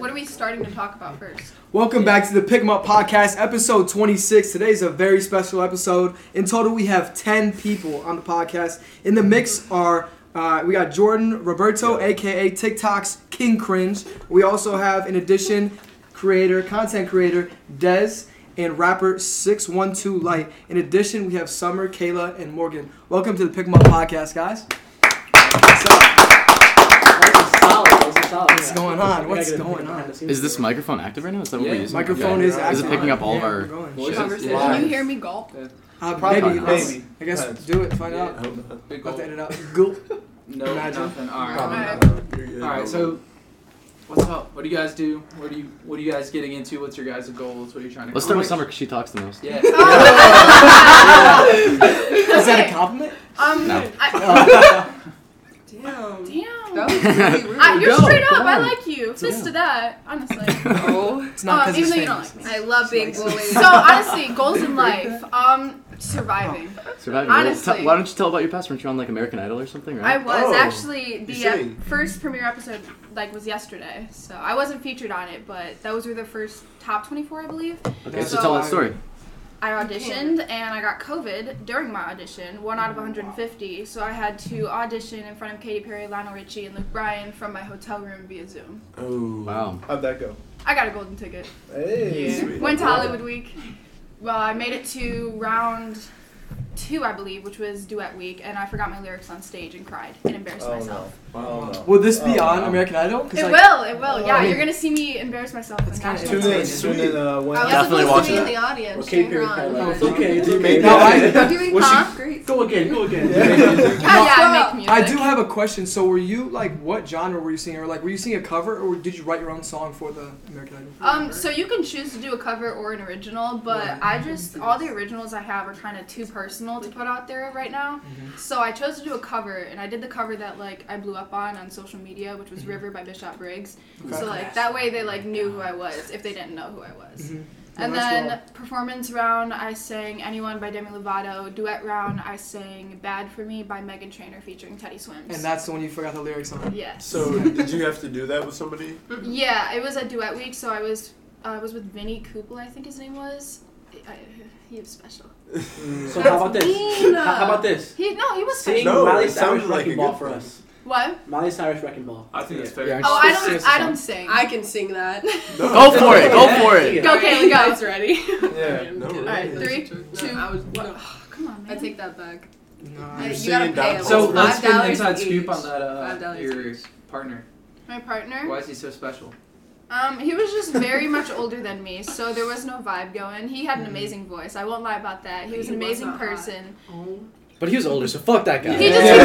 what are we starting to talk about first? Welcome back to the Pick 'em Up Podcast, episode 26. Today's a very special episode. In total, we have 10 people on the podcast. In the mix are uh, we got Jordan Roberto, aka TikTok's King Cringe. We also have, in addition, creator, content creator Dez, and rapper 612 Light. In addition, we have Summer, Kayla, and Morgan. Welcome to the Pick 'em Up Podcast, guys. What's up? What's going on? What's going on? Is this microphone active right now? Is that what Yeah. we're using? Microphone Yeah. is Is it picking up all of our we're. Voices? Conversation. Live. Can you hear me gulp? Uh, Probably maybe. Maybe. I guess Depends. do it. Find Yeah, out. I hope not. Big About goal. to edit out. Gulp. No, Imagine. nothing. All right. All right. You're good. All right. So, what's up? What do you guys do? What do you What are you guys getting into? What's your guys' goals? What are you trying to? Let's start with? Summer because she talks the most. Yeah. Is that a compliment? Um, No. I, Damn. damn. That was really rude. I, you're Go, straight go up. I like you. Fist to that, honestly. Oh. It's not Um, because even though you don't like me. I love being bullied. So honestly, goals in life. Um, surviving. Surviving. Well, Honestly. tell- why don't you tell about your past? Weren't you on like American Idol or something, I right? was Oh, actually the you uh, sing. first premiere episode like was yesterday, so I wasn't featured on it, but those were the first top 24, I believe. okay, so so tell that story. I auditioned and I got COVID during my audition, one out of 150. So I had to audition in front of Katy Perry, Lionel Richie, and Luke Bryan from my hotel room via Zoom. Oh. Wow. How'd that go? I got a golden ticket. Hey. Yeah. Sweet. Went to Hollywood Week. Well, I made it to round two, I believe, which was duet week, and I forgot my lyrics on stage and cried and embarrassed Oh myself. no. Oh no. Will this be Oh, on wow. American Idol? It like, will, it will. Yeah, I mean- you're gonna see me embarrass myself. It's in kinda national Tune in. television. Tune in. Uh, when I was Definitely supposed to watching be in the audience. Okay, cheering her on. It's okay. It's okay. No, I- doing Was she- pop. Great. Go again. Go again. Oh, yeah, I make music. I do have a question. So, were you like, what genre were you singing? Or like, were you singing a cover, or did you write your own song for the American Idol? Um, so you can choose to do a cover or an original, but I just all the originals I have are kind of too personal to put out there right now. Mhm. So I chose to do a cover, and I did the cover that like I blew up on on social media, which was Mhm. "River" by Bishop Briggs. Okay. So like that way they like knew who I was if they didn't know who I was. Mhm. And Well, then that's performance round, I sang "Anyone" by Demi Lovato. Duet round, I sang "Bad for Me" by Meghan Trainor featuring Teddy Swims. And that's the one you forgot the lyrics on. yes. So did you have to do that with somebody? Yeah, it was a duet week, so I was I was with Vinny Kupla, I think his name was. I, he was special. So how about this? mean. How, how about this? He no, he was Sing special. No, Miley it Cyrus sounded like Wrecking a Ball good for thing. us. What? Miley Cyrus Wrecking Ball. I think it's fair. Yeah, Oh, I don't I don't sing. I can sing that. No. Go for it. Go for it. Go, Kayla, go. Guys ready? Yeah. No. All right, three, No. I was. What? Come on, I man. take that back. No, I- I- You're you gotta singing pay down him. So Five let's get an dollars inside each. scoop on that. Five Uh, dollars your partner. My partner. Why is he so special? Um, he was just very much older than me, so there was no vibe going. He had an Mm-hmm. amazing voice. I won't lie about that. He was He an amazing not hot. person. But he was older, so fuck that guy. He just Yeah.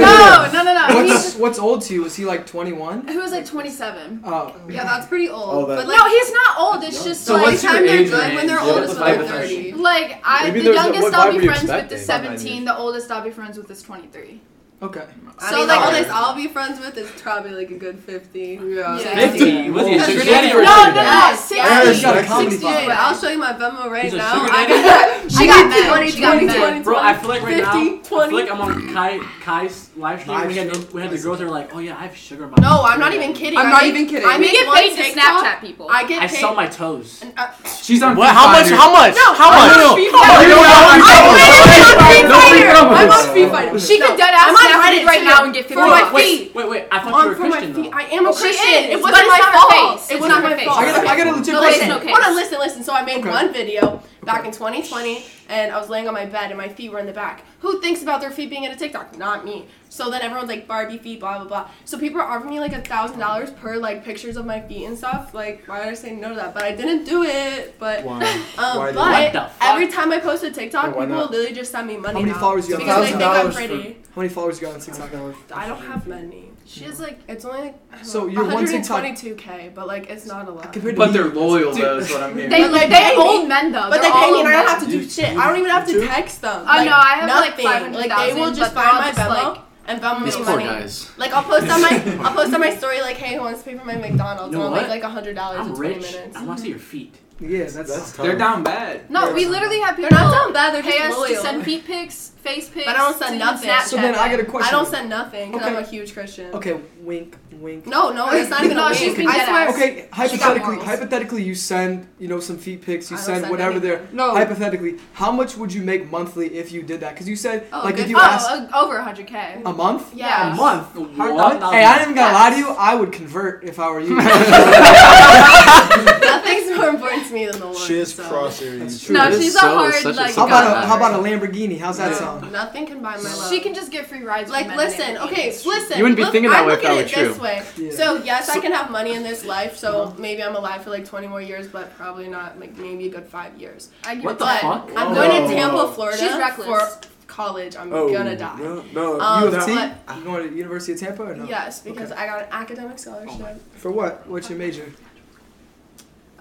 no, no, no, no. He, What's what's old to you? Was he like 21? he was like 27. Oh. Yeah, that's pretty old. Oh, that- but like, no, he's not old. It's just So like what's your anytime they're age good, when they're Yeah, old, is when they're 30. like I Maybe the youngest what I'll be friends with expecting? is 17. The oldest I'll be friends with is 23. Okay. I So, mean, like- the oldest I'll be friends with is probably like a good 50. Yeah. 50? Was he a sugar daddy or a No, sugar no, no, daddy? 60. Yes, He's got a comedy 60, but I'll show you my Venmo right He's a now. sugar I daddy? got, She got got mad. 20, She got 20, mad. 20, Bro, I feel like right 50, now, I feel like I'm on Kai Kai's live stream. Live we had the, we had the girls that were like, "Oh yeah, I have sugar." in my No, I'm not even kidding. I'm not even kidding. I make get one paid to Snapchat people. I get I sell my toes. uh, She's on. What? How much? How much? No, How much? on Street How much? Fighter. You know what? I'm You know on Street No, Fighter. I'm no. on Street Fighter. She No, could dead ass I'm on snap Reddit it right now and get 50 For my feet. Wait, wait. I thought you were a Christian though. I am a oh, Christian. It wasn't my fault. It was not not my fault. I got, a- I got a legit No, question. there's no case. Hold on, listen, listen. So I made one video back in 2020, and I was laying on my bed, and my feet were in the back. Who thinks about their feet being in a TikTok? Not me. So then everyone's like Barbie feet, blah blah blah. So people are offering me like a thousand dollars per like pictures of my feet and stuff. Like, why did I say no to that? But I didn't do it. But Why? um, Why but What the fuck? every time I post a TikTok, people not? literally just send me money. How many now. followers you have? Because they think I'm $1,000 for- pretty. How many followers you got on TikTok? I don't have many. She has like It's only like So know, your one 122k, but like it's not a lot. Compared to But me, they're loyal Dude. though. Is what I'm hearing. they But, like, they they hold pay- men though. But They're they pay me and I don't men. have to do shit. I don't even have to text them. I Like, know, I have, like, nothing. 500,000, Like they will just they're find my just, Venmo like- and Venmo These me poor money. guys. Like I'll post on my I'll post on my story like, hey, who wants to pay for my McDonald's? You know and I'll make like a hundred dollars I'm in twenty rich. minutes. I want to see your feet. Yeah, that's, That's tough. They're down bad. No, Yeah. we literally have people. They're not down bad. They're pay just us loyal. to send feet pics, face pics. But I don't send nothing. Snapchat. So then I got a I question. I don't send nothing because I'm a huge Christian. Okay, wink, wink. No, no, it's not even No, a wink. she's being I dead swear. Okay, hypothetically, hypothetically, you send you know some feet pics, you send send whatever anything. they're. No. Hypothetically, how much would you make monthly if you did that? Because you said Oh, like if you oh, asked uh, over 100k. a month. Yeah. a month. What? Hey, I ain't even gonna lie to you. I would convert if I were you. Nothing's more important to me than the Lord. She has so. cross areas. That's true. No, It is she's a so- hard, such a- like- how about a how about a. Lamborghini? How's that No, sound? Nothing can buy my love. She can just get free rides. Like, with listen, and okay, anything. listen. You wouldn't be look, thinking that way look if that at were it true. This way. Yeah. So yes, I can have money in this life. So maybe I'm alive for like 20 more years, but probably not. Like maybe a good five years. I give What it the But fuck? I'm Oh. going to Tampa, Florida. She's reckless. for college. I'm Oh, gonna die. No, no. Um, you U of have T? but- You going to University of Tampa or no? Yes, because I got an academic scholarship. For what? What's your major?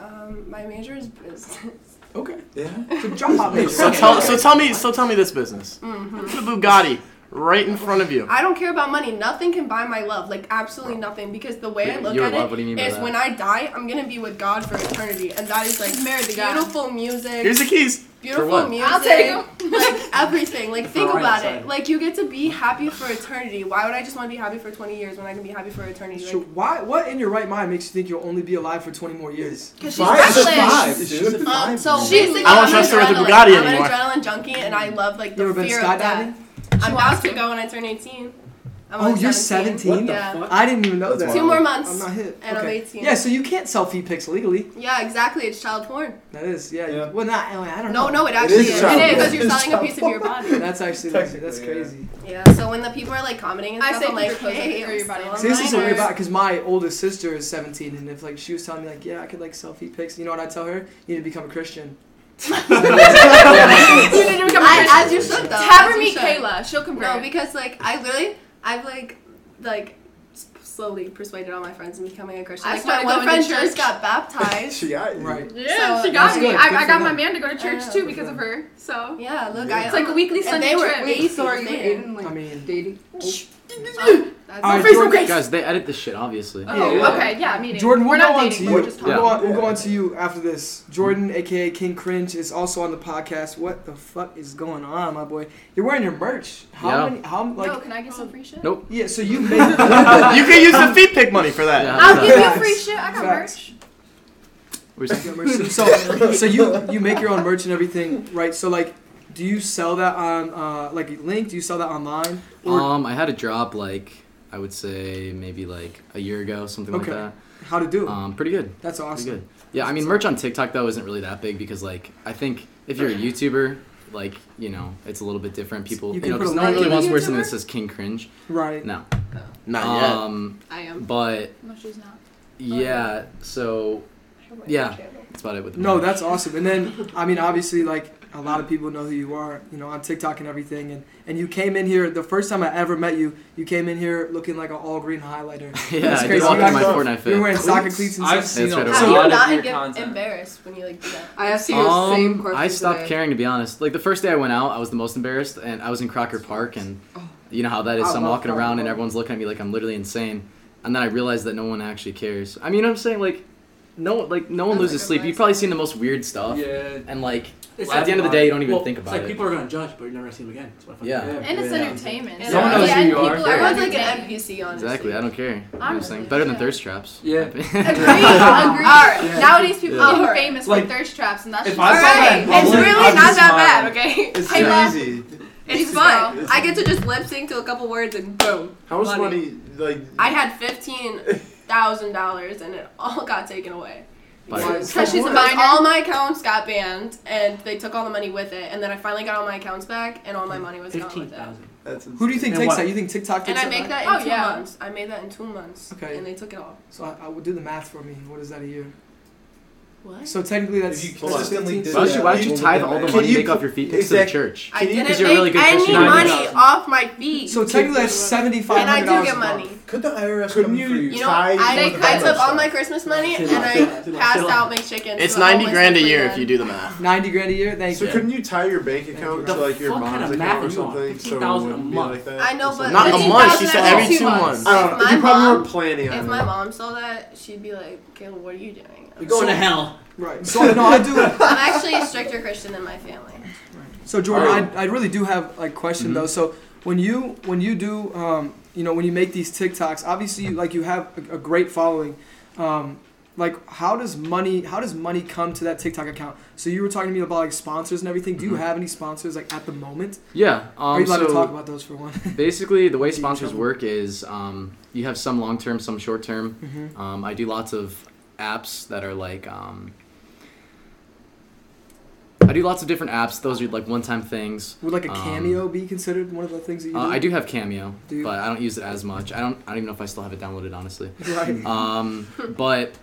Um, my major is business. Okay. Yeah. It's a job. So tell, so tell me, so tell me this business. hmm The Bugatti right in front of you. I don't care about money. Nothing can buy my love. Like absolutely nothing. Because the way I look Your at love? it What do you mean by is that? when I die, I'm gonna be with God for eternity, and that is like She's married to God. beautiful music. Here's the keys. beautiful what? music. I'll take 'em. like everything. Like think right about outside. it. Like you get to be happy for eternity. Why would I just want to be happy for 20 years when I can be happy for eternity? So Like, why? What in your right mind makes you think you'll only be alive for 20 more years? Cause she's Five. reckless. Five, She's dude. Um, so She's- basically, I don't I'm trust her with the adrenaline. Bugatti I'm anymore. an adrenaline junkie, and I love like You the ever been fear of skydiving? death. She I'm wants about to to. go when I turn 18. I'm Oh, only you're 17. 17? Yeah. I didn't even know That's that. Two more months. I'm not hit. And I'm okay. 18. Yeah, so you can't sell feet pics legally. Yeah, exactly. It's child porn. That is, yeah. Yeah. Well, not. I don't No, know. no, no, it actually is is. child It is because you're selling a child piece of your body. That's actually that's crazy. Yeah. So when the people are like commenting and I stuff, I'm like, keep your hey, for your body. still See, this is a weird about because my oldest sister is 17, and if like she was telling me like, yeah, I could like sell feet pics, you know what I tell her? You need to become a Christian. You need to become a I, as you should though. Have her meet. Kayla. She'll convert. No, because like I literally, I've like, like slowly persuaded all my friends into becoming a Christian. I Like my one friend to just got baptized. She got you. Right. yeah, So- she got me. I, I got my man to go to church too because of her. So Yeah, look, Yeah. I. it's like a weekly and Sunday they were trip. Wait, So are you there. dating, like, I mean- dating? That's All right, Facebook Jordan, Grace. Guys, they edit this shit, obviously. Oh, Yeah. okay, yeah, meeting. Jordan, we're we'll not go on dating. to We're you. just We'll, talking. go on, we'll go on to you after this. Jordan, aka King Cringe, is also on the podcast. What the fuck is going on, my boy? You're wearing your merch. How Yeah. many? How like? Yo, can I get some free shit? Nope. Yeah. So you made. you can use the feed pick money for that. Yeah. I'll give you Facts. free shit. I got Facts. merch. So so you you make your own merch and everything, right? So like, do you sell that on uh like link? Do you sell that online? Or Um, I had a drop like I would say maybe like a year ago, something Okay. like that. how to do? Um, pretty good. That's awesome. Pretty awesome. good. Yeah, I mean merch on TikTok though isn't really that big because like I think if you're a YouTuber, like you know it's a little bit different. People, You you, know, put because no one really wants to wear YouTuber? something that says King Cringe. Right. No. Not yet. Um, I am. but No, she's not. yeah, so yeah. that's about it with the No, merch. that's awesome. And then, I mean, obviously, like a lot of people know who you are, you know, on TikTok and everything. And and you came in here the first time I ever met you. You came in here looking like an all green highlighter. yeah. That's I crazy. did walk You in my guys- Fortnite You're fit. wearing soccer cleats and I've stuff. seen That's a right, Have So- you lot not of your get content. embarrassed when you like do that? I asked you the same Um, question I stopped today. caring to be honest. Like the first day I went out, I was the most embarrassed, and I was in Crocker Park, and Oh. you know how that is. I So I'm walking Crocker around, and everyone's looking at me like I'm literally insane, and then I realized that no one actually cares. I mean, you know what I'm saying like, no, like no one loses sleep. You've probably seen the most weird stuff, Yeah. and like It's at the end of the day, you don't even well, think it's about like it. people are gonna judge, but you're never gonna see them again. That's what I find Yeah. And it's Yeah. entertainment. And Someone in knows the who you are. people Yeah. Everyone's like an NPC, honestly. exactly, I don't care. You know what I'm Honestly, saying better than thirst traps. Yeah. Agreed. Agreed. Yeah. Nowadays, people Yeah. are famous Like, for thirst traps, and that's if just alright. It's really not that bad, okay? It's Hey, easy. It's fun. I get to just lip sync to a couple words and boom. How much Money. money? Like I had fifteen thousand dollars and it all got taken away. By- Because Because she's a because minor. all my accounts got banned and they took all the money with it, and then I finally got all my accounts back and all my money was gone Fifteen with it. thousand. that's Who do you think And takes what? that? You think TikTok And takes I that? make back? that oh, in Oh, two yeah. months. I made that in two months. Okay. And they took it all. So I, I would do the math for me. What is that a year? What? So technically, that's If you that's consistently 15 did Why don't you, why don't you tithe all the money you you make off your feet pics to the exact- church? I you- didn't Because you're a make really good any Christian. money 90,000. off my feet. So technically, that's seventy five and I hundred do dollars. get money. Could the IRS Couldn't come you- for you? You know, Tie I, They- I took all my Christmas money and Chill out, chill I out, chill out, passed out my McChicken. It's so all 90 my grand a stuff year was if you do the math. Ninety grand a year. Thank So you. couldn't you tie your bank account The to like your fuck kind mom's of math account or are you on? something so it 15,000 a wouldn't be month. like that? I know, but? Not a month. She said every every two two months. months. I don't know. My you probably mom- weren't planning on If it. my mom saw that, she'd be like, "Kayla, what are you doing?" You're going to hell. Right. So no, I do. I'm actually a stricter Christian than my family. So Jordan, Alright. I, I really do have like question Mhm. though. So when you when you do um, you know when you make these TikToks, obviously you, like you have a, a great following. Um, like how does money how does money come to that TikTok account? So you were talking to me about like sponsors and everything. Do you Mhm. have any sponsors like at the moment? Yeah. Are Um, you allowed so to talk about those for one? basically, the way sponsors work is um, you have some long term, some short term. mm-hmm. Um, I do lots of apps that are like. Um, I do lots of different apps. Those are like one-time things. Would like a Um, cameo be considered one of the things that you Uh, do? I do have Cameo, Do but I don't use it as much. I don't. I don't even know if I still have it downloaded, honestly. Right. Um, but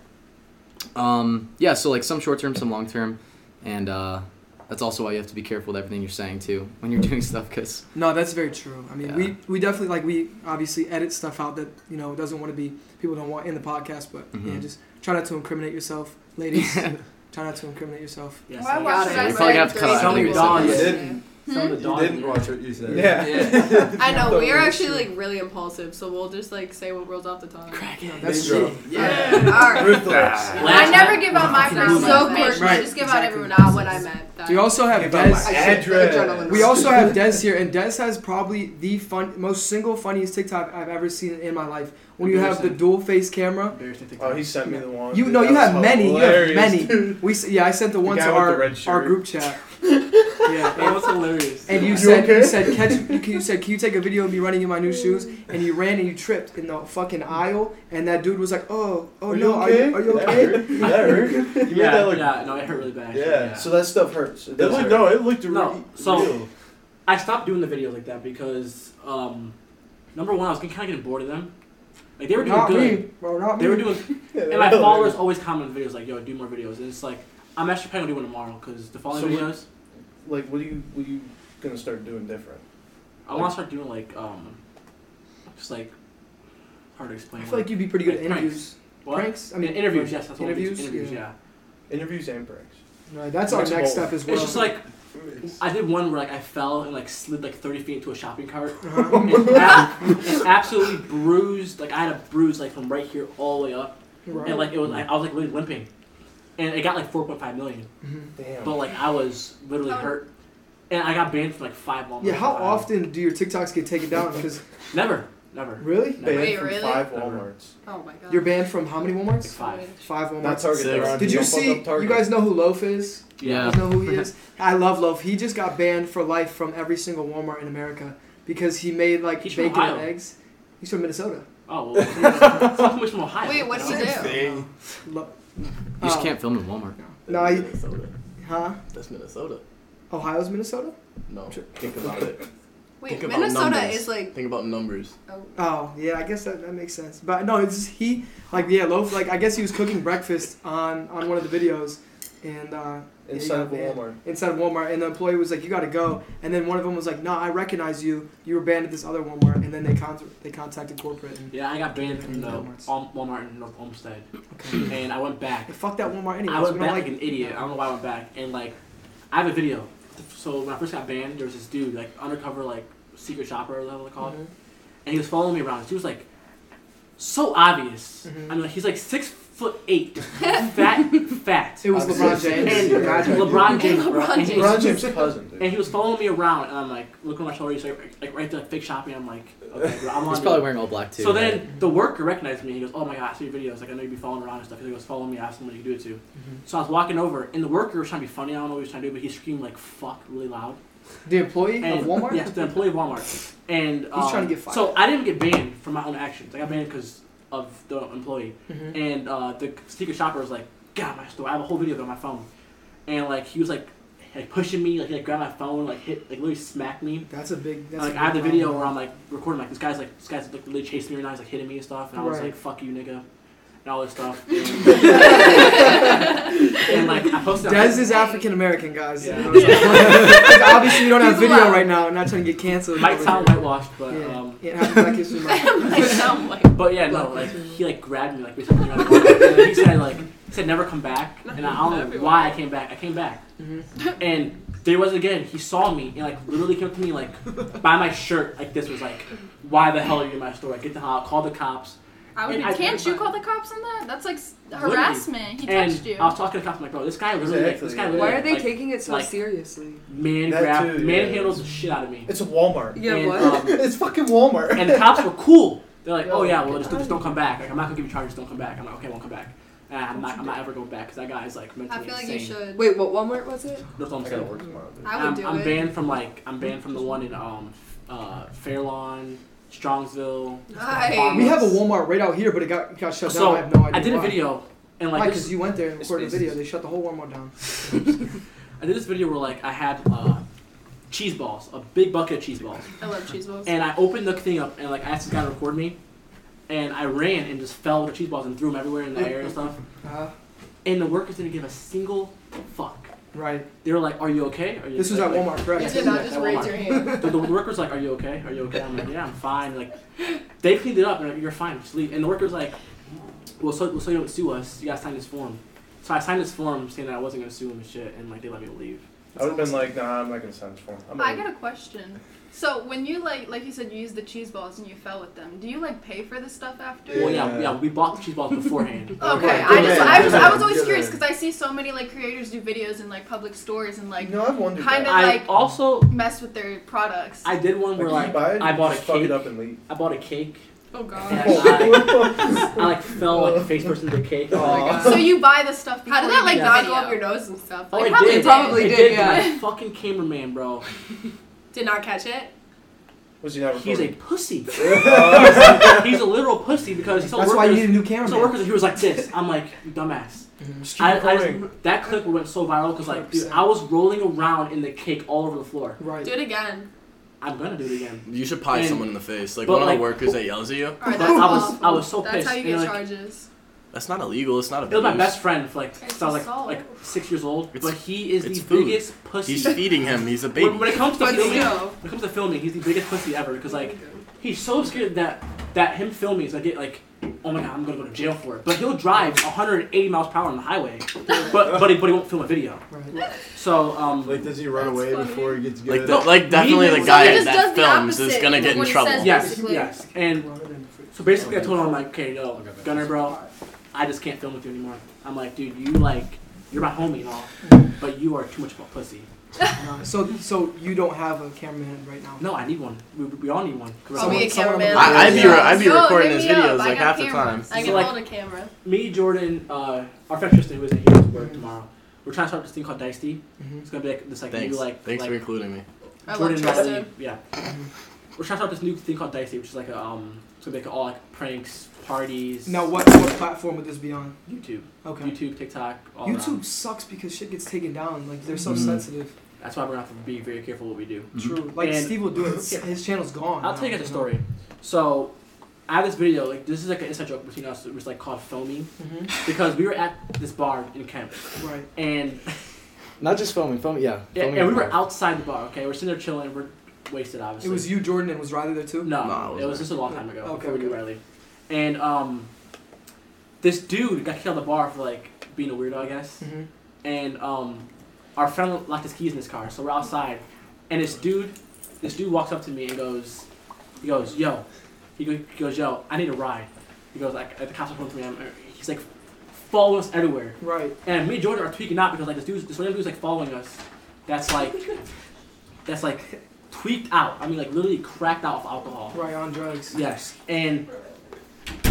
um, yeah, so like some short term, some long term, and uh, that's also why you have to be careful with everything you're saying too when you're doing stuff, because No, that's very true. I mean, Yeah. we we definitely like we obviously edit stuff out that you know doesn't want to be people don't want in the podcast, but yeah, Mhm. just try not to incriminate yourself, ladies. try not to incriminate yourself. Yes. Why I watch got it. I You're probably gonna have to said cut out Some of your everything. You Hmm? didn't. Some of the You didn't watch what you said. Yeah. I know we're actually like really impulsive, so we'll just like say what rolls off the tongue. No, that's true. drop. Yeah. All right. Ruthless. I never give out my Fucking personal So Right, quick, right, just give out everyone out what I meant. That We also have Give out my Dez. address. We also have Dez here, and Dez has probably the fun, most single funniest TikTok I've ever seen in my life. When you have the dual face camera. Oh, he sent me the one. You dude, no, you have many. You have many. We s- yeah, I sent the one to our our group chat. yeah. That was hilarious. And you You said you said catch you, you said can you take a video of me running in my new shoes? And you ran and you tripped in the fucking aisle, and that dude was like, oh oh Are you no, okay? are you are you That okay? hurt. That hurt. You made yeah, that look. yeah, no, it hurt really bad. Yeah. So that stuff hurts. It It looked, hurt. no, it looked No, re- so- real. I stopped doing the videos like that because, um, number one, I was kind of getting bored of them. Like they were doing not good. me, bro, not They me. were doing, Yeah, and my followers always comment on videos like, "Yo, do more videos." And it's like, I'm actually planning on doing one tomorrow because the following So what- videos, Like, what are you? What are you gonna start doing different? I want to start doing like, um, just like, hard to explain. I feel like you'd be pretty good at interviews. what? Pranks? I I mean mean, interviews. Yes, that's what interviews. interviews. Interviews. yeah. Yeah. Interviews and pranks. Right, that's our Next next step as well. It's just like I did one where like I fell and like slid like 30 feet into a shopping cart. Uh-huh. and, ab- and absolutely bruised. Like I had a bruise like from right here all the way up, Right. and like it was. I, I was like really limping, and it got like 4.5 million. Mhm. Damn. But like I was literally Oh. hurt, and I got banned from like five Walmart. Yeah, how often do your TikToks get taken down? Because Never, never. really, Never. Banned Wait, from really? five Never. WalMarts. Oh my god. you're banned from how many Like WalMarts? five. Five Not WalMarts. Target. Six. they're on- Did you don't fuck see? up Target. You guys know who Loaf is? Yeah. You know who he is? I love Loaf. He just got banned for life from every single Walmart in America because he made like He's bacon and eggs. He's from Minnesota. Oh, well, it's not much from Ohio. Wait, what did he do? Dang. Lo- You just Oh. can't film in Walmart. Now. No, he, Minnesota. huh? That's Minnesota. Ohio's Minnesota? No, Sure. think about it. Wait, Think about Minnesota numbers. is like. Think about numbers. Oh. Oh yeah, I guess that, that makes sense. But no, it's just, he like yeah, Loaf like I guess he was cooking breakfast on on one of the videos, and uh, Inside of. Walmart. inside of Walmart, and the employee was like, "You got to go." And then one of them was like, "No, I recognize you. You were banned at this other Walmart." And then they con- they contacted corporate. And, Yeah, I got banned from the Walmarts. Walmart in North Olmsted, okay. and I went back. Hey, fuck that Walmart anyway. I we went back like like an idiot. I don't know why I went back. And like, I have a video. So when I first got banned, there was this dude, like undercover, like secret shopper, or whatever they call it, Mhm. and he was following me around. He was like, so obvious. Mhm. I mean, like, he's like six foot eight, fat, fat. It was I'm LeBron James. And LeBron James, bro. LeBron And he James. was- LeBron James' cousin, dude. And he was following me around, and I'm like, looking at my shoulder. He's like, like right there, fake shopping. I'm like, okay, bro, I'm on. He's the- probably wearing all black too. So right? then the worker recognized me. He goes, "Oh my god, I see your videos. Like I know you'd be following around and stuff." He goes, "Follow me." I asked him what you could do it to. Mm-hmm. So I was walking over, and the worker was trying to be funny. I don't know what he was trying to do, but he screamed like "fuck" really loud. The employee And of Walmart. Yes, the employee of Walmart. And um, trying to get fired. So I didn't get banned for my own actions. I got banned because of the employee. Mhm. And uh, the secret shopper was like, God, my store." I have a whole video of it on my phone, and like he was like, like pushing me, like he like grabbed my phone, like hit, like literally smacked me. That's a big. That's like a I have the video where I'm like recording like this guy's like this guy's like really chasing me right now, he's like hitting me and stuff, and I was Right. like, "Fuck you, nigga," and all this stuff. and like I posted. Dez is African American, guys. Yeah. Obviously, we don't have He's video allowed. right now. I'm not trying to get canceled. might sound here. whitewashed, but Yeah. um, Yeah, happy Black History Month. Like, sound like- but yeah, no, like he like grabbed me like basically around and he said like he said never come back, and I don't know why I came back. I came back, Mhm. and there was again. He saw me and like literally came up to me like by my shirt like this was like, why the hell are you in my store? Like, get the hell out, call the cops. I would, And can't you call the cops on that? That's like s- Literally. harassment. He and touched you. I was talking to the cops. I'm like, bro, this guy literally, like, this guy Exactly. literally, Why are they like, taking it so like- seriously? man That grab, too, man yeah. handles the shit out of me. It's a Walmart. Yeah, and, what? um, It's fucking Walmart. and the cops were cool. They're like, Yeah. oh yeah, well just, just don't come back. Like I'm not gonna give you charges. Don't come back. I'm like, okay, I won't come back. And I'm not, I'm not ever going back because that guy is like mentally I feel like insane. you should. Wait, what Walmart was it? That's what I'm I gotta saying. work tomorrow. I would I'm, do I'm it. banned from like I'm banned from the one in um uh Fairlawn, Strongsville. Nice. We have a Walmart right out here, but it got, got shut So down. I have no idea. I did a video and Why? like Because you went there and recorded a video. They shut the whole Walmart down. I did this video where like I had uh, cheese balls, a big bucket of cheese balls. I love cheese balls. And I opened the thing up and like I asked this guy to record me, and I ran and just fell with the cheese balls and threw them everywhere in the air and stuff. Uh, And the workers didn't give a single fuck. Right. They were like, "Are you okay?" Are you This was like, at Walmart, you correct? did not just raise Walmart. your hand. The, the workers like, "Are you okay? Are you okay?" I'm like, "Yeah, I'm fine." Like, they cleaned it up and like, you're fine. Just leave. And the workers like, "Well, so, well, so you don't sue us. You gotta sign this form." So I signed this form saying that I wasn't gonna sue them and shit, and like they let me leave. I would have been like, nah, I'm not gonna sign this form. I'm I got a question. So when you like, like you said, you used the cheese balls and you fell with them. Do you like pay for this stuff after? Well, yeah, Yeah. yeah, we bought the cheese balls beforehand. Okay, Okay, I just, I was, I was always curious because I see so many like creators do videos in like public stores and like No, I've wondered kind that. of I like also mess with their products. I did one where Like, like buy it, I bought a cake. it up and leave. I bought a cake Oh god. I, I like fell like face first into the cake. Oh my God. so you buy the stuff. How did that like make not the go up video. your nose and stuff? Oh, Like, it probably did. It probably It did, did. yeah. My fucking cameraman, bro. Did not catch it. Was he not He's a recording? pussy. He's a literal pussy because he told That's why you need a new camera. told workers that he was like this. I'm like, dumbass. Mm-hmm. just keep I, I recording. just, that clip went so viral because like, dude, I was rolling around in the cake all over the floor. Right. Do it again. I'm gonna do it again. You should pie And- someone in the face, like but, one of like- the workers that yells at you. Alright, But that's I was awful. I was so That's pissed. how you and, get like, charges. That's not illegal. It's not a. It was my best friend for like It's since I was like assault. like six years old, It's- but he is the food. biggest pussy. He's feeding him. He's a baby. when it comes to But filming, still. when it comes to filming, he's the biggest pussy ever because like he's so scared that that him filming is gonna get like, oh my god, I'm gonna go to jail for it. But he'll drive 180 miles per hour on the highway, but but he, but he won't film a video. Right. So um, Like, does he run That's away funny. before he gets Like, good? the, like definitely the So he guy just that does the films is opposite gonna of get in what he trouble. says. yes, basically. yes, and so basically I told him I'm like, okay, yo, Gunner, bro, I just can't film with you anymore. I'm like, dude, you like, you're my homie and all, but you are too much of a pussy. Uh, so, so you don't have a cameraman right now. No, I need one. We, we all need one. I'll be a Someone- someone cameraman. on the I, I'd be, Yeah. I'd be Yo, recording hit his me up. videos I like got half the cameras. time. I So, can like- hold a camera. me, Jordan, uh, our friend Tristan, who isn't here to work tomorrow. We're trying to start this thing called Dice Tea. Mhm. It's gonna be like this like Thanks. new like Thanks like for including me. I Jordan love Riley- Tristan. Yeah. We're trying to start this new thing called Dice Tea, which is like a um, it's gonna be like all like pranks, parties. Now, what what platform would this be on? YouTube, Okay. YouTube, TikTok, all YouTube around. sucks because shit gets taken down. Like they're so Mhm. sensitive. That's why we're gonna have to be very careful what we do. True. Like And- Steve will do it. His channel's gone. I'll now, tell you guys a know? story. So, I have this video. Like this is like an inside joke between us. It was like called filming Mhm. because we were at this bar in Kent Right. and Not just filming, filming, yeah. yeah, filming and we at were the- outside the bar. Okay, we're sitting there chilling. We're wasted, obviously. It was you, Jordan, and was Riley there too. No, No, I it wasn't was just a long time ago Okay, before we knew okay. Riley. And um, this dude got kicked out of the bar for like being a weirdo, I guess. Mm-hmm. And um, our friend locked his keys in his car, so we're outside, and this dude, this dude walks up to me and goes, he goes, yo, he goes, he goes, yo, I need a ride. He goes like, at the cops are coming to me. I'm, he's like following us everywhere, Right. and me and Jordan are tweaking out because like this dude, this random dude's like following us. That's like, that's like tweaked out. I mean, like literally cracked out of alcohol. Right on drugs. Yes, and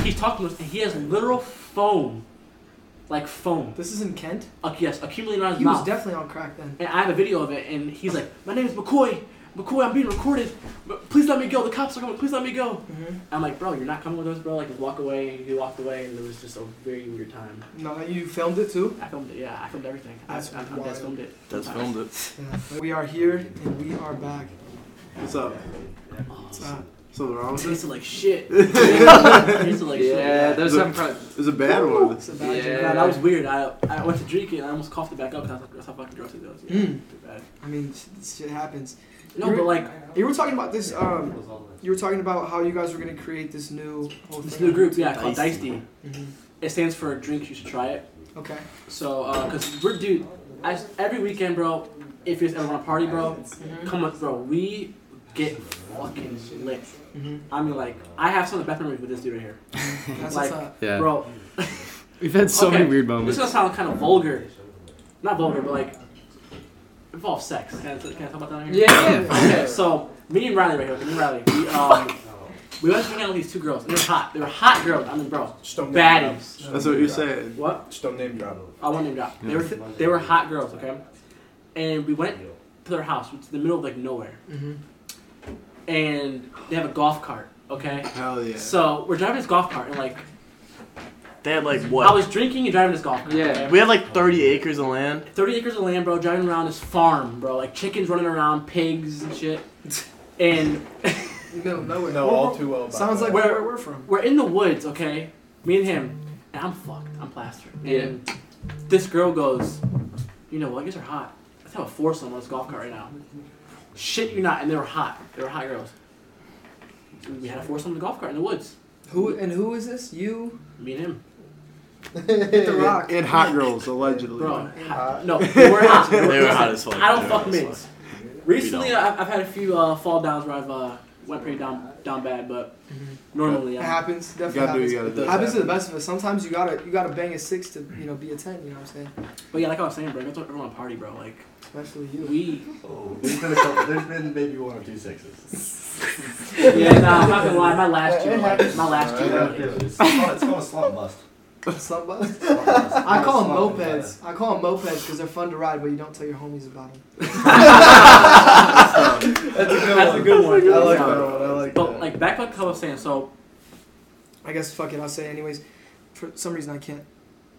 he's talking to us, and he has literal foam, like foam. This is in Kent. Uh, yes, accumulating on his He was definitely on crack then. and I have a video of it, and he's like, "My name is McCoy. McCoy, I'm being recorded. But Please let me go. The cops are coming. Please let me go." Mm-hmm. I'm like, "Bro, you're not coming with us, bro. Like, just walk away." And he walked away, and it was just a very weird time. No, you filmed it too. I filmed it. Yeah, I filmed everything. That's I, I, wild. just filmed it. That's filmed it. Yeah. We are here and we are back. What's up? What's up? Something wrong It with it? tasted like shit. it tasted like shit. Yeah, there's Is it- some. Pro- It's a bad one. It's a bad Yeah. joke. Nah, that was weird. I I went to drink it and I almost coughed it back up because that's how fucking gross it was. Yeah, Mm. too bad. I mean, shit happens. No, but like You were talking about this. Um, you were talking about how you guys were gonna create this new whole this thing. new group, yeah, called Dicey. Dicey. Mhm. It stands for drinks you should try it. Okay. So, uh, cause we're dude, as every weekend, bro. If you ever want to party, bro, come with, bro. We get fucking lit. Mm-hmm. I mean, like, I have some of the best memories with this dude right here, That's Like, what's up. yeah. bro. We've had so Okay. many weird moments. This is gonna sound kind of vulgar, not vulgar, but like involves sex. Can I, can I talk about that on here? Yeah. Okay, so me and Riley right here. Me and Riley. We um. We went to hang out with these two girls. They were hot. They were hot girls. I mean, bro, Just don't name drop. baddies. That's what you're saying. What? Just don't name drop. I want name drop. They were they were hot girls, okay? And we went to their house, which is in the middle of like nowhere, Mm-hmm. And they have a golf cart, okay? Hell yeah. So we're driving this golf cart, and like They had like what? I was drinking and driving this golf cart. Yeah. okay? We had like 30 acres of land. Thirty acres of land, bro. Driving around this farm, bro. Like chickens running around, pigs and shit. And Middle of nowhere. No, all too well. About Sounds like where, where we're from. we're in the woods, okay? Me and him, and I'm fucked. I'm plastered. Yeah. And this girl goes, you know what? You guys are hot. Let's have a foursome on this golf cart right now. Shit, you not. And they were hot. They were hot girls. We had a foursome on the golf cart in the woods. Who and who is this? You? Me and him, Hit the rock. And hot girls, allegedly. bro. Hot. No, they were hot. They were hot as fuck. I don't They fuck hot as mids. Recently, I've, I've had a few uh, fall downs where I've uh, went pretty down down bad, but mm-hmm. normally It I'm, happens. You Definitely gotta do, happens. you gotta do. Does happens to the best of us. Sometimes you gotta you gotta bang a six to you know be a ten. You know what I'm saying? But yeah, like I was saying, bro, that's what everyone party, bro. Like Especially you. we. Oh, there's been a couple, there's been maybe one or two sixes. Yeah, nah, I'm not gonna lie. My last Yeah, two, it like, happens. my last two. Yeah, were- it's, called, it's called a slump bust. Slump bust. I call them mopeds. I call them mopeds because they're fun to ride, but you don't tell your homies about them. That's a good That's one. a good one. I like that one. I like But that. like back like I was saying, so I guess fuck it. I'll say it anyways. For some reason I can't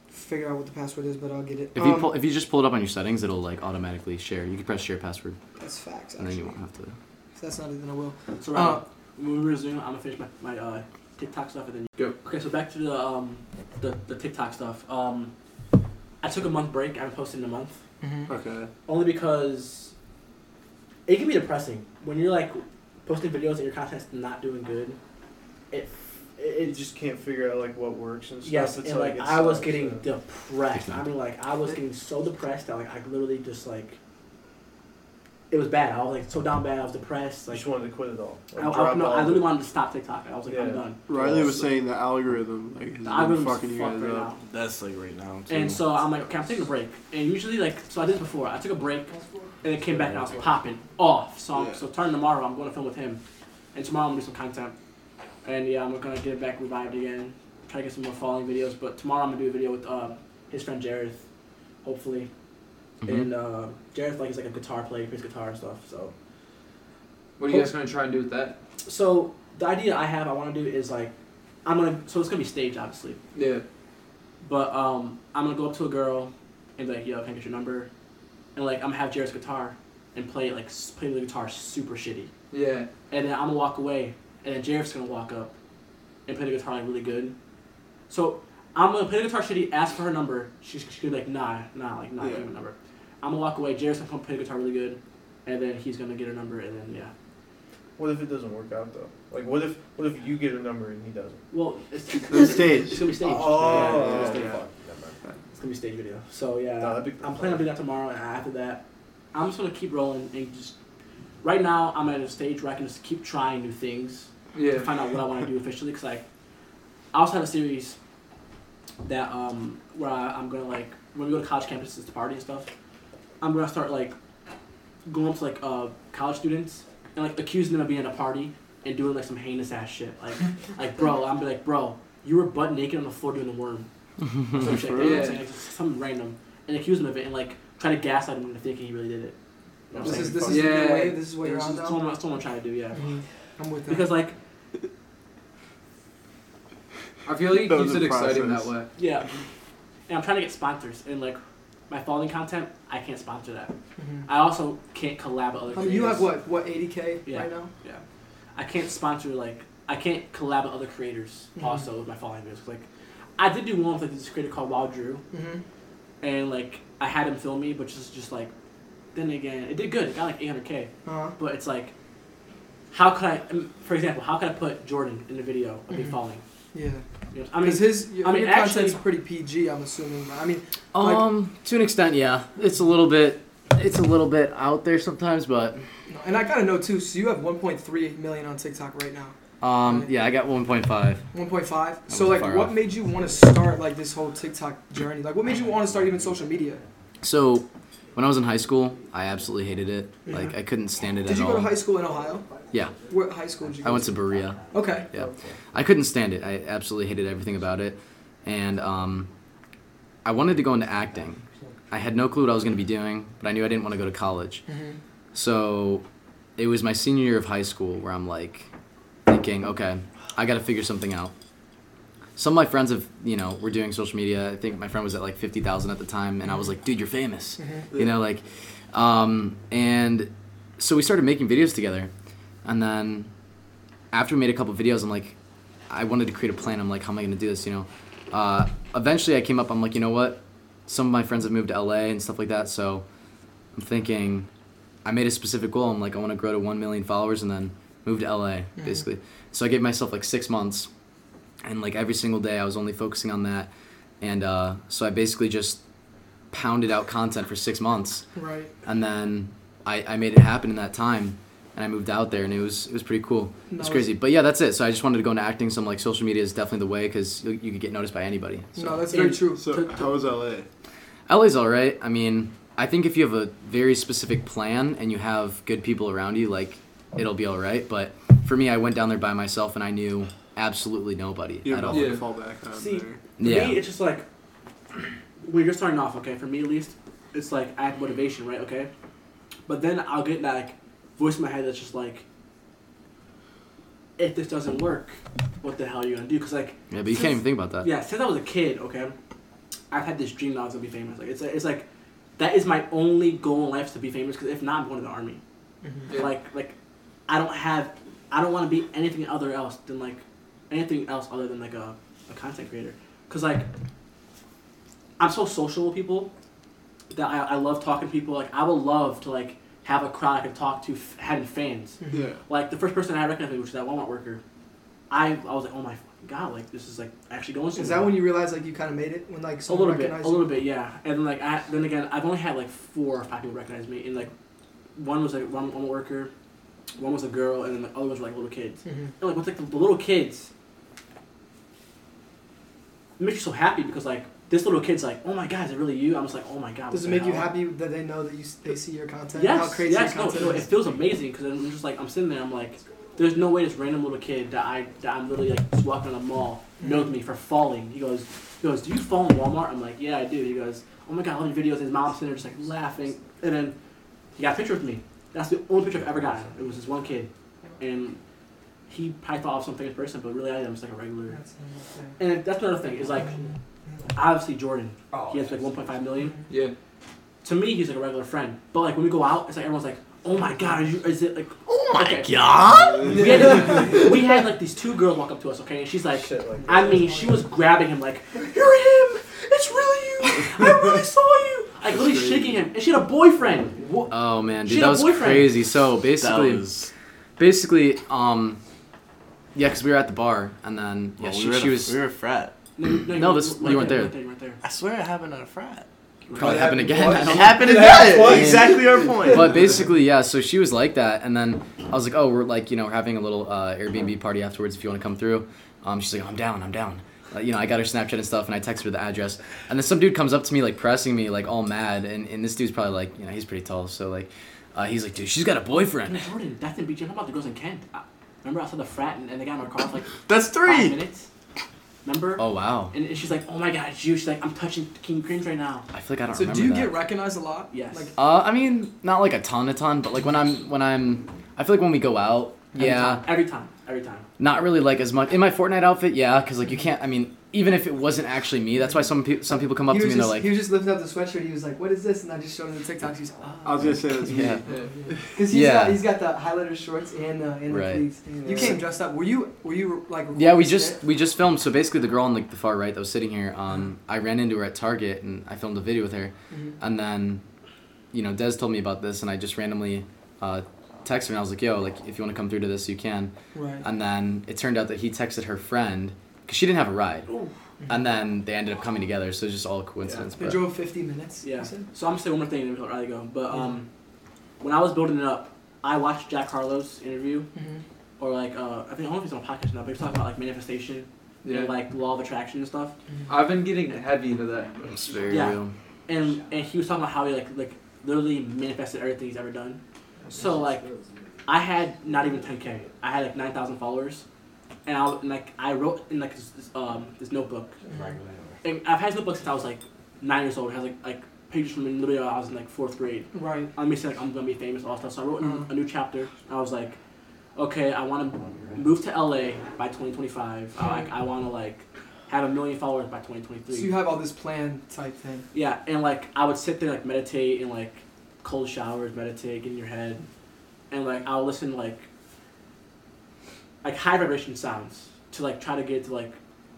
figure out what the password is, but I'll get it. If you Um, pull, if you just pull it up on your settings, it'll like automatically share. You can press share password, that's facts. and then you Actually. won't have to. If that's not it, then I will. so Uh, right, when we resume, I'm gonna finish my, my uh, TikTok stuff and then. Go. Okay, so back to the um the, the TikTok stuff. Um, I took a month break. I haven't posted in a month. Mm-hmm. Okay. only because it can be depressing when you're like posting videos and your content's not doing good. It it, You it just can't figure out like what works and stuff. yes, It's and like it I was sucks, getting so. depressed. I mean, like I was getting so depressed that like I literally just like it was bad. I was like so down bad. I was depressed. I Like just wanted to quit it all. I, Like, I, drop no, all I literally wanted to stop TikTok. I was like, I'm done. Riley was saying the algorithm like has The been algorithm's fucking you fucked guys right up. now. That's like right now. Too. And so I'm like, okay, I'm taking a break. And usually, like, so I did this before. I took a break, and it came back, and I was popping off. So, I'm, Yeah. so starting tomorrow, I'm going to film with him, and tomorrow I'm gonna do some content. And yeah, I'm gonna get it back revived again. Try to get some more falling videos. But tomorrow I'm gonna do a video with uh, his friend Jareth, hopefully. Mhm. And uh, Jareth like is like a guitar player, plays guitar and stuff. So, What are you guys gonna try and do with that? so the idea I have, I want to do is like, I'm gonna. So it's gonna be staged, obviously. Yeah. But um, I'm gonna go up to a girl and be like, "Yo, can I get your number?" And like, I'm gonna have Jared's guitar and play it like play the guitar super shitty. Yeah. And then I'm gonna walk away, and then Jared's gonna walk up and play the guitar like really good. So I'm gonna play the guitar shitty, ask for her number. She's she's gonna be like, "Nah, nah, like nah, Yeah. give me my number." I'm gonna walk away. Jared's gonna come play the guitar really good, and then he's gonna get her number, and then yeah. What if it doesn't work out though? Like what if what if you get a number and he doesn't? Well, it's, It's staged. It's gonna be staged. Oh, yeah, it's, gonna yeah. Staged. it's gonna be stage video. So yeah, No, I'm fun. planning on doing that tomorrow, and after that, I'm just gonna keep rolling and just. Right now, I'm at a stage where I can just keep trying new things to find out what I want to do officially. Cause like, I also have a series that um where I, I'm gonna like when we go to college campuses to party and stuff. I'm gonna start like going up to like uh college students and like accusing them of being at a party and doing like some heinous ass shit. Like like bro, I'm be like bro, you were butt naked on the floor doing the worm. Or some shit. You know what I'm saying? Like, just something random and accuse him of it and like try to gaslight him into thinking he really did it. You know This is this is the Yeah. new wave. This is what you're That's on what now. I'm, that's what I'm trying to do, yeah. Mhm. I'm with that. Because like I feel like it keeps it exciting process. that way. Yeah. And I'm trying to get sponsors. And like my following content, I can't sponsor that. Mhm. I also can't collab with other I you have what what 80k Yeah. right now? Yeah, I can't sponsor like I can't collab with other creators Mhm. also with my following videos. Like I did do one with like this creator called Wild Drew, Mm-hmm. and like I had him film me, but just just like then again it did good. It got like 800k, Uh-huh. but it's like how could I, um, for example, how could I put Jordan in the video of me Mhm. falling? Yeah. You know, I mean, his, your, I mean, your actually- content's pretty PG, I'm assuming. I mean, Like- Um, to an extent, yeah. It's a little bit, it's a little bit out there sometimes, but and I kind of know too. So you have 1.3 million on TikTok right now. Um, yeah, I got 1.5. 1.5. So like, what off. made you want to start like this whole TikTok journey? Like, what made you want to start even social media? So, when I was in high school, I absolutely hated it. Yeah. Like, I couldn't stand it Did at all. Did you go to high school in Ohio? Yeah. What high school did you go I went to Berea. Okay. Yeah. I couldn't stand it. I absolutely hated everything about it, and um, I wanted to go into acting. I had no clue what I was going to be doing, but I knew I didn't want to go to college. Mhm. So it was my senior year of high school where I'm like thinking, okay, I got to figure something out. Some of my friends have, you know, were doing social media. I think my friend was at like 50,000 at the time, and I was like, dude, you're famous. Mhm. You know, like, um, and so we started making videos together. And then after we made a couple videos, I'm like, I wanted to create a plan. I'm like, how am I going to do this, you know? Uh, eventually I came up, I'm like, you know what? Some of my friends have moved to LA and stuff like that, so I'm thinking, I made a specific goal. I'm like, I want to grow to 1 million followers and then move to LA, Mhm. basically. So I gave myself like six months, and like every single day I was only focusing on that. And uh, so I basically just pounded out content for six months, Right. and then I, I made it happen in that time. And I moved out there, and it was it was pretty cool. It's No, crazy, but yeah, that's it. So I just wanted to go into acting. So I'm like, social media is definitely the way because you, you could get noticed by anybody. So. No, that's very And- true. So how was LA? LA's all right. I mean, I think if you have a very specific plan and you have good people around you, like it'll be all right. But for me, I went down there by myself and I knew absolutely nobody You at have all. nothing Yeah. fall back on See, there. For Yeah. me, it's just like when you're starting off, okay. For me, at least, it's like I have motivation, right? Okay, but then I'll get that like voice in my head that's just like, if this doesn't work, what the hell are you gonna do? Because like, Yeah, but you can't even think about that. yeah, since I was a kid, okay, I've had this dream that I was gonna be famous. Like it's it's like that is my only goal in life to be famous. Because if not, I'm going to the army. Mhm. Like like I don't have I don't want to be anything other else than like anything else other than like a, a content creator. Cause like I'm so social with people that I, I love talking to people. Like I would love to like have a crowd I could talk to f- having fans. Mm-hmm. Yeah. Like the first person I recognized, which is that Walmart worker, I I was like, oh my god, like this is like actually going somewhere. Is that when you realized like you kind of made it when like a someone little bit, recognized a little bit, yeah. And then like I, then again, I've only had like four or five people recognize me, and like one was like one, one worker, one was a girl, and then the other ones were like little kids. Mhm. And like with like the, the little kids, it makes you so happy because like this little kid's like, oh my god, is it really you? I'm just like, oh my god. Does it make you happy that they know that you they see your content? Yes, How crazy yes, no, no, it feels amazing because I'm just like I'm sitting there, I'm like, there's no way this random little kid that I that I'm literally like just walking on the mall knows me for falling. He goes, he goes, do you fall in Walmart? I'm like, yeah, I do. He goes, oh my god, I love your videos. His mom's sitting there just like laughing, and then he got a picture with me. That's the only picture I've ever gotten. It was this one kid, and he probably thought of something in person, but really I am just like a regular. And that's another thing is like, obviously Jordan, he has like 1.5 million Yeah. to me, he's like a regular friend. But like when we go out, it's like everyone's like, "Oh my god, are you, is it like?" Oh my Okay. god! We had, we had like these two girls walk up to us, okay, and she's like, Shit like I mean, she was grabbing him like, "You're him! It's really you! I really saw you!" Like literally crazy. shaking him, and she had a boyfriend. What? Oh man, dude, had that a was boyfriend. crazy. So basically, was. basically, um, yeah, because we were at the bar and then yeah, well, she, we, she a- was we were a frat. No, No, this- you weren't there. Right there, right there. I swear it happened at a frat. probably happened again. It don't know. happened It happened again. Exactly our point. but basically, yeah. So she was like that, and then I was like, "Oh, we're like, you know, we're having a little uh, Airbnb party afterwards. If you want to come through." Um, she's like, "I'm down. I'm down." Uh, you know, I got her Snapchat and stuff, and I texted her the address. And then some dude comes up to me, like pressing me, like all mad. And, and this dude's probably like, you know, he's pretty tall, so like, uh, he's like, "Dude, she's got a boyfriend." And Jordan, that's in BG. I'm about the girls in Kent. I, remember outside the frat, and, and they got in our car for like That's five three. minutes. Remember? Oh wow. And, and she's like, "Oh my god, it's you!" She's like, "I'm touching King Cringe right now." I feel like I don't So remember So, do you that. get recognized a lot? Yes. Like, Uh, I mean, not like a ton, a ton, but like when I'm when I'm, I feel like when we go out, Every yeah, time, every time, every time. Not really like as much in my Fortnite outfit, yeah, because like you can't. I mean, even if it wasn't actually me, that's why some people some people come up to was me and they're like, he was just lifting up the sweatshirt. He was like, "What is this?" And I just showed him the TikToks. He's, oh. I was gonna say that's me. Yeah. Because he's Yeah. got he's got the highlighter shorts and the and the pleats. You came dressed up. Were you were you like? Yeah, we just skit? we just filmed. So basically, the girl on like the far right that was sitting here, um, I ran into her at Target and I filmed a video with her, Mhm. and then, you know, Dez told me about this, and I just randomly, uh, texted me. and I was like, "Yo, like if you want to come through to this, you can." Right. And then it turned out that he texted her friend because she didn't have a ride, Ooh. and then they ended up coming together. So it's just all a coincidence. They drove 50 minutes. you Yeah. said? So I'm gonna say one more thing and then we'll let go. But um, when I was building it up, I watched Jack Harlow's interview, Mhm. or like uh, I think I don't know if he's on a podcast now, but he's talking about like manifestation Yeah. and like law of attraction and stuff. I've been getting heavy into that. It's very Yeah. real. And and he was talking about how he like like literally manifested everything he's ever done. So like, I had not even 10k. I had like 9,000 followers, and I and, like I wrote in like this, this um this notebook. And I've had this notebook since I was like nine years old. It has like like pages from literally when I was in like fourth grade. Right. I me say like I'm gonna be famous, all stuff. So I wrote Mhm. a new chapter. I was like, okay, I want to move to LA by 2025. I like I want to like have a million followers by 2023. So you have all this plan type thing. Yeah, and like I would sit there like meditate and like cold showers, meditate, get in your head, and like I'll listen like like high vibration sounds to like try to get to like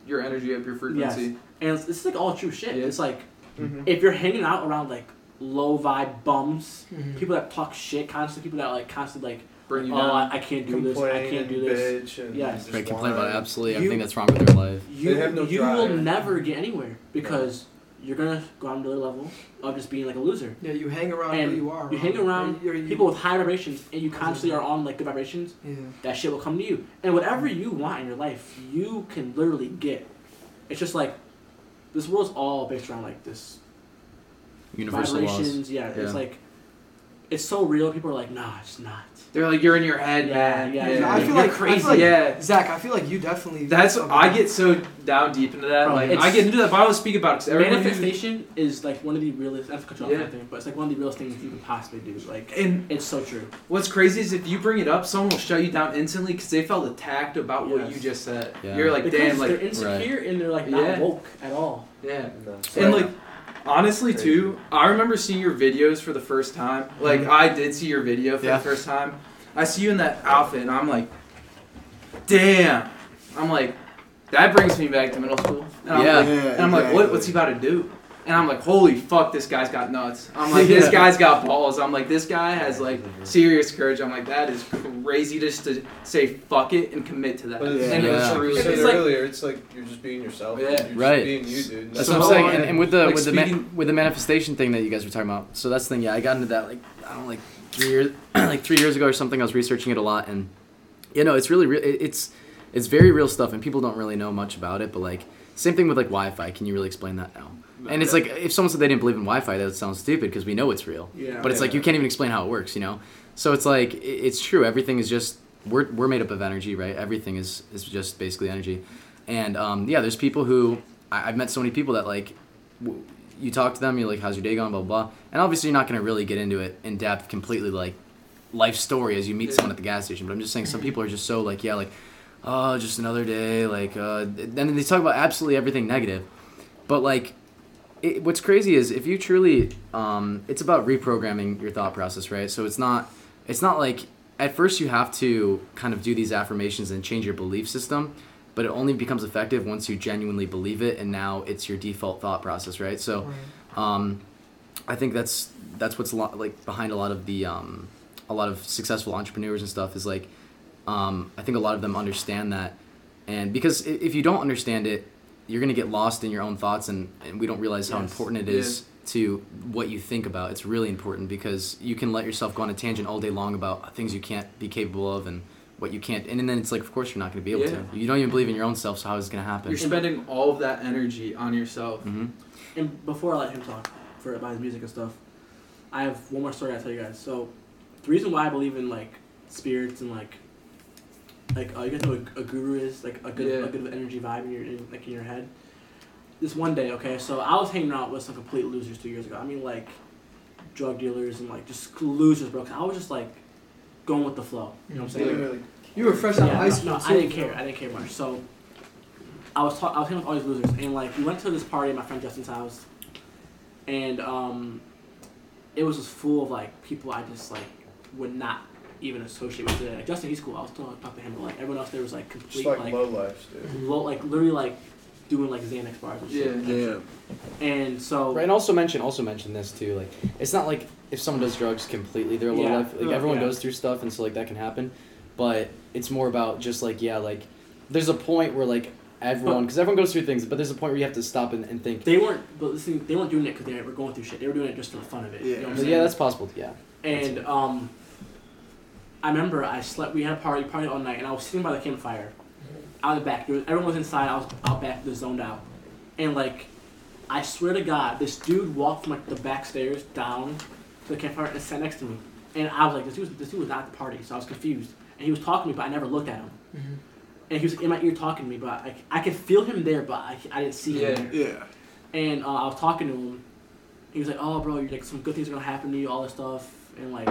Your energy up your frequency. Yes. and this is like all true shit. Yeah. It's like Mhm. if you're hanging out around like low vibe bums, Mhm. people that talk shit constantly, people that like constantly like Bring you oh down. I, I can't do this, I can't do this. and Yes. just Right, complain about whine. absolutely You- everything that's wrong with their life. You They have no you will never get anywhere because you're gonna go on to the level of just being like a loser. Yeah, you hang around And who you are. You hang around You're- you're- people with high vibrations and you constantly are on like good vibrations, Yeah. that shit will come to you. And whatever you want in your life, you can literally get. It's just like this world's all based around like this Universal laws. vibrations. Yeah, Yeah. it's like it's so real. People are like, nah, it's not. They're like, you're in your head, Yeah, man. yeah, I yeah. feel You're like crazy. I feel like, yeah. Zach, I feel like you definitely. That's I get so down deep into that. Bro, like I get into that, but I don't speak about it. 'cause everyone usually- Manifestation is like one of the realest. That's cut you off, Yeah. I think, but it's like one of the realest things you can possibly do. Like And it's so true. what's crazy is if you bring it up, someone will shut you down instantly because they felt attacked about what you just said. Yeah. You're like, because damn, like they're like, insecure and they're like not Yeah. woke at all. yeah. No. And Right. like, honestly, too, I remember seeing your videos for the first time. Like, mm-hmm. I did see your video for Yeah. the first time. I see you in that outfit, and I'm like, damn. I'm like, that brings me back to middle school. And I'm Yeah. like, Yeah, and I'm like, what, what's he about to do? And I'm like, holy fuck, this guy's got nuts. I'm like, this Yeah. guy's got balls. I'm like, this guy has like mhm. serious courage. I'm like, that is crazy just to say fuck it and commit to that. But it's, and it was Yeah. like you truly. It's like- earlier, it's like you're just being yourself. Yeah. You're just Right. being you, dude. That's So what I'm saying. And, and with the like with the ma- with the manifestation thing that you guys were talking about. So that's the thing. Yeah, I got into that like I don't know, like three years like three years ago or something. I was researching it a lot, and you know, it's really re- it- it's it's very real stuff, and people don't really know much about it. But like same thing with like Wi-Fi. Can you really explain that now? And it's like if someone said they didn't believe in Wi-Fi, that sounds stupid because we know it's real. Yeah. But it's like you can't even explain how it works, you know. So it's like it's true. Everything is just we're we're made up of energy, right? Everything is is just basically energy. And um, yeah, there's people who I, I've met so many people that like w- you talk to them, you're like, "How's your day going?" Blah blah. blah. And obviously, you're not gonna really get into it in depth, completely like life story as you meet someone at the gas station. But I'm just saying, some people are just so like, yeah, like, oh, just another day. Like, uh, then they talk about absolutely everything negative. But like, it, what's crazy is if you truly, um, it's about reprogramming your thought process, right? So it's not, it's not like at first you have to kind of do these affirmations and change your belief system, but it only becomes effective once you genuinely believe it, and now it's your default thought process, right? So, um, I think that's that's what's a lot like behind a lot of the um, a lot of successful entrepreneurs and stuff is like um, I think a lot of them understand that, and because if you don't understand it, you're gonna get lost in your own thoughts, and, and we don't realize how important it is to what you think about. It's really important because you can let yourself go on a tangent all day long about things you can't be capable of and what you can't, and and then it's like, of course, you're not gonna be able Yeah. to. You don't even believe in your own self, so how is it gonna happen? You're spending all of that energy on yourself. hmm And before I let him talk for about his music and stuff, I have one more story I tell you guys. So, the reason why I believe in like spirits and like like uh, you guys know what a guru is like a good Yeah. a good energy vibe in your in, like in your head. This one day, okay, so I was hanging out with some complete losers two years ago. I mean, like drug dealers and like just losers, bro. 'cause I was just like going with the flow. You know what I'm saying? You were fresh out of high school. no, too, I didn't you know? care. I didn't care much. So I was ta- I was hanging with all these losers, and like we went to this party at my friend Justin's house, and um, it was just full of like people I just like would not even associate with today. Like Justin, he's cool. I was still talking to him, but like everyone else there was like Just complete like, like, low lives, dude. low, like literally like doing like Xanax bars and shit. Yeah. Yeah. And so Right, and also mention also mention this too. Like, it's not like if someone does drugs completely, they're low Yeah. life. Like everyone Yeah. goes through stuff, and so like that can happen. But it's more about just like yeah, like there's a point where like everyone, because everyone goes through things, but there's a point where you have to stop and, and think. they weren't, but listen, they weren't doing it because they were going through shit. They were doing it just for the fun of it. You know what I'm yeah, that's possible. Yeah. And um, I remember I slept. We had a party, party all night, and I was sitting by the campfire, out in the back. There was, everyone was inside. I was out back, just zoned out, and like, I swear to God, this dude walked from like the back stairs down to the campfire and sat next to me, and I was like, this dude, this dude was not at the party, so I was confused. And he was talking to me, but I never looked at him. And he was like, in my ear talking to me, but I, I could feel him there, but I, I didn't see him. Yeah. there. Yeah. And uh, I was talking to him. He was like, "Oh, bro, you're like some good things are gonna happen to you, all this stuff." And like,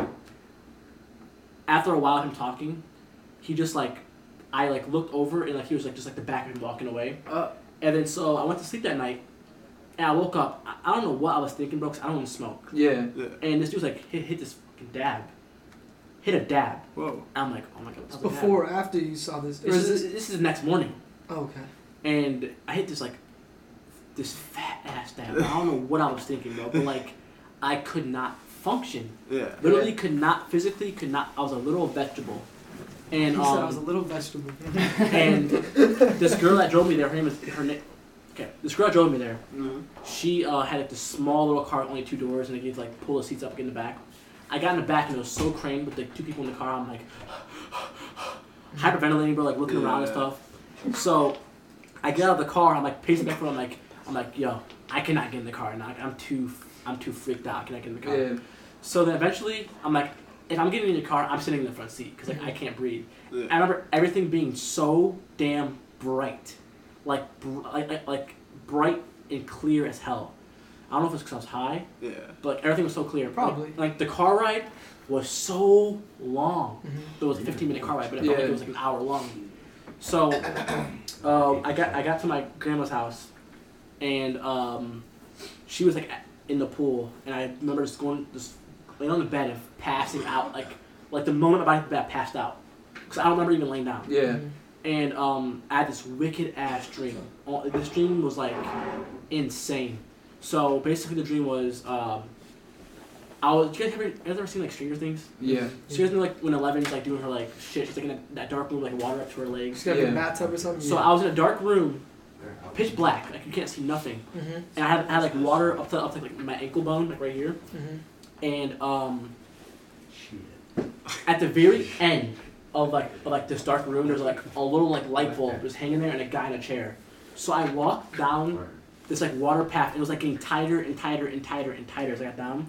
after a while of him talking, he just like, I like looked over and like he was like just like the back of him walking away. Uh. And then so I went to sleep that night, and I woke up. I, I don't know what I was thinking, bro, because I don't even smoke. Yeah. Yeah. And this dude's like hit, hit this fucking dab, hit a dab. Whoa. I'm like, oh my god, what's up with that?" Before or after you saw this? This is is, this? this is the next morning. Oh, okay. and I hit this like this fat ass dab. I don't know what I was thinking, bro, but like I could not function. Yeah. Literally could not physically could not. I was a little vegetable, and He said I was a um, little vegetable. and this girl that drove me there, her name is her name. Okay, this girl that drove me there. Mhm. She uh, had like this small little car, only two doors, and they could like pull the seats up, get in the back. I got in the back and it was so cramped with like two people in the car. I'm like hyperventilating, bro, like looking around and stuff. So I get out of the car. I'm like pacing back for. I'm like, I'm like, yo, I cannot get in the car now. I'm too, I'm too freaked out. Can I cannot get in the car. Yeah. So then eventually, I'm like, if I'm getting in the car, I'm sitting in the front seat because like I can't breathe. Yeah. I remember everything being so damn bright, like br- like, like like bright and clear as hell. I don't know if it's because I was high, Yeah. but like, everything was so clear. Probably. Like, like, the car ride was so long. Mhm. It was a 15 minute car ride, but it felt like it was like an hour long. So um, I got I got to my grandma's house, and um, she was like at- in the pool, and I remember just going just laying on the bed and passing out like like the moment my bed passed out, because I don't remember even laying down. Yeah. And um, I had this wicked ass dream. This dream was like insane. So basically, the dream was um, I was. You guys ever, you guys ever seen like Stranger Things? Yeah. So you guys know like when Eleven's like doing her like shit, she's like in that, that dark room, like water up to her legs. Just got in a Yeah. bathtub or something. So I was in a dark room, pitch black, like you can't see nothing, Mhm. and I had, I had like water up to up to like my ankle bone, like right here, Mhm. and um, at the very end of like of, like this dark room, there's like a little like light bulb just hanging there and a guy in a chair. So I walked down this like water path, and it was like getting tighter and tighter and tighter and tighter as I got down,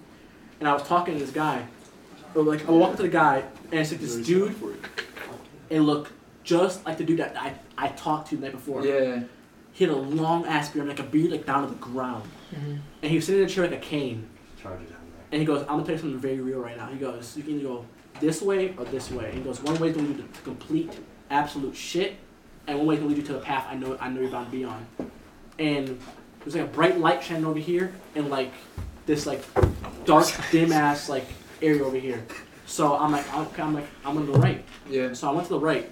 and I was talking to this guy. Or like I walked up to the guy, and it's like this dude. It looked just like the dude that I, I talked to the night before. Yeah. He had a long ass beard, like a beard like down to the ground. Mhm. And he was sitting in a chair like a cane. Charge it down And he goes, I'm gonna tell you something very real right now. He goes, you can either go this way or this way. And he goes, one way is gonna lead you to complete absolute shit, and one way is gonna lead you to the path I know I know you're bound to be on. And there's like a bright light shining over here, and like this like dark dim ass like area over here. So I'm like, I'm, I'm like, I'm gonna go right. Yeah. So I went to the right,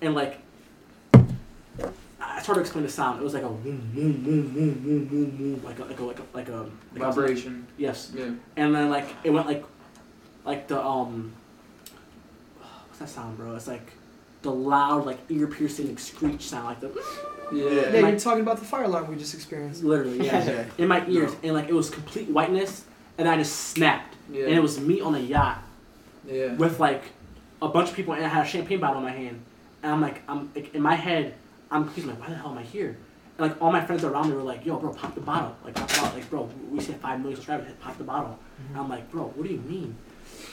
and like, I hard to explain the sound. It was like a boom, boom, boom, boom, boom, boom, boom, like a like a like a like a like a- Vibration. Yes, Yeah. and then like it went like, like the um. What's that sound, bro? It's like, the loud like ear piercing like screech sound, like the. Yeah. Yeah, My- you're talking about the fire alarm we just experienced. Literally, yeah. Yeah. in my ears, and like it was complete whiteness, and I just snapped, Yeah. and it was me on a yacht Yeah. with like a bunch of people, and I had a champagne bottle in my hand, and I'm like, I'm like, in my head, I'm confused, like, why the hell am I here? And like all my friends around me were like, yo, bro, pop the bottle, like pop the bottle, like bro, we see five million subscribers, hit pop the bottle. And I'm like, bro, what do you mean?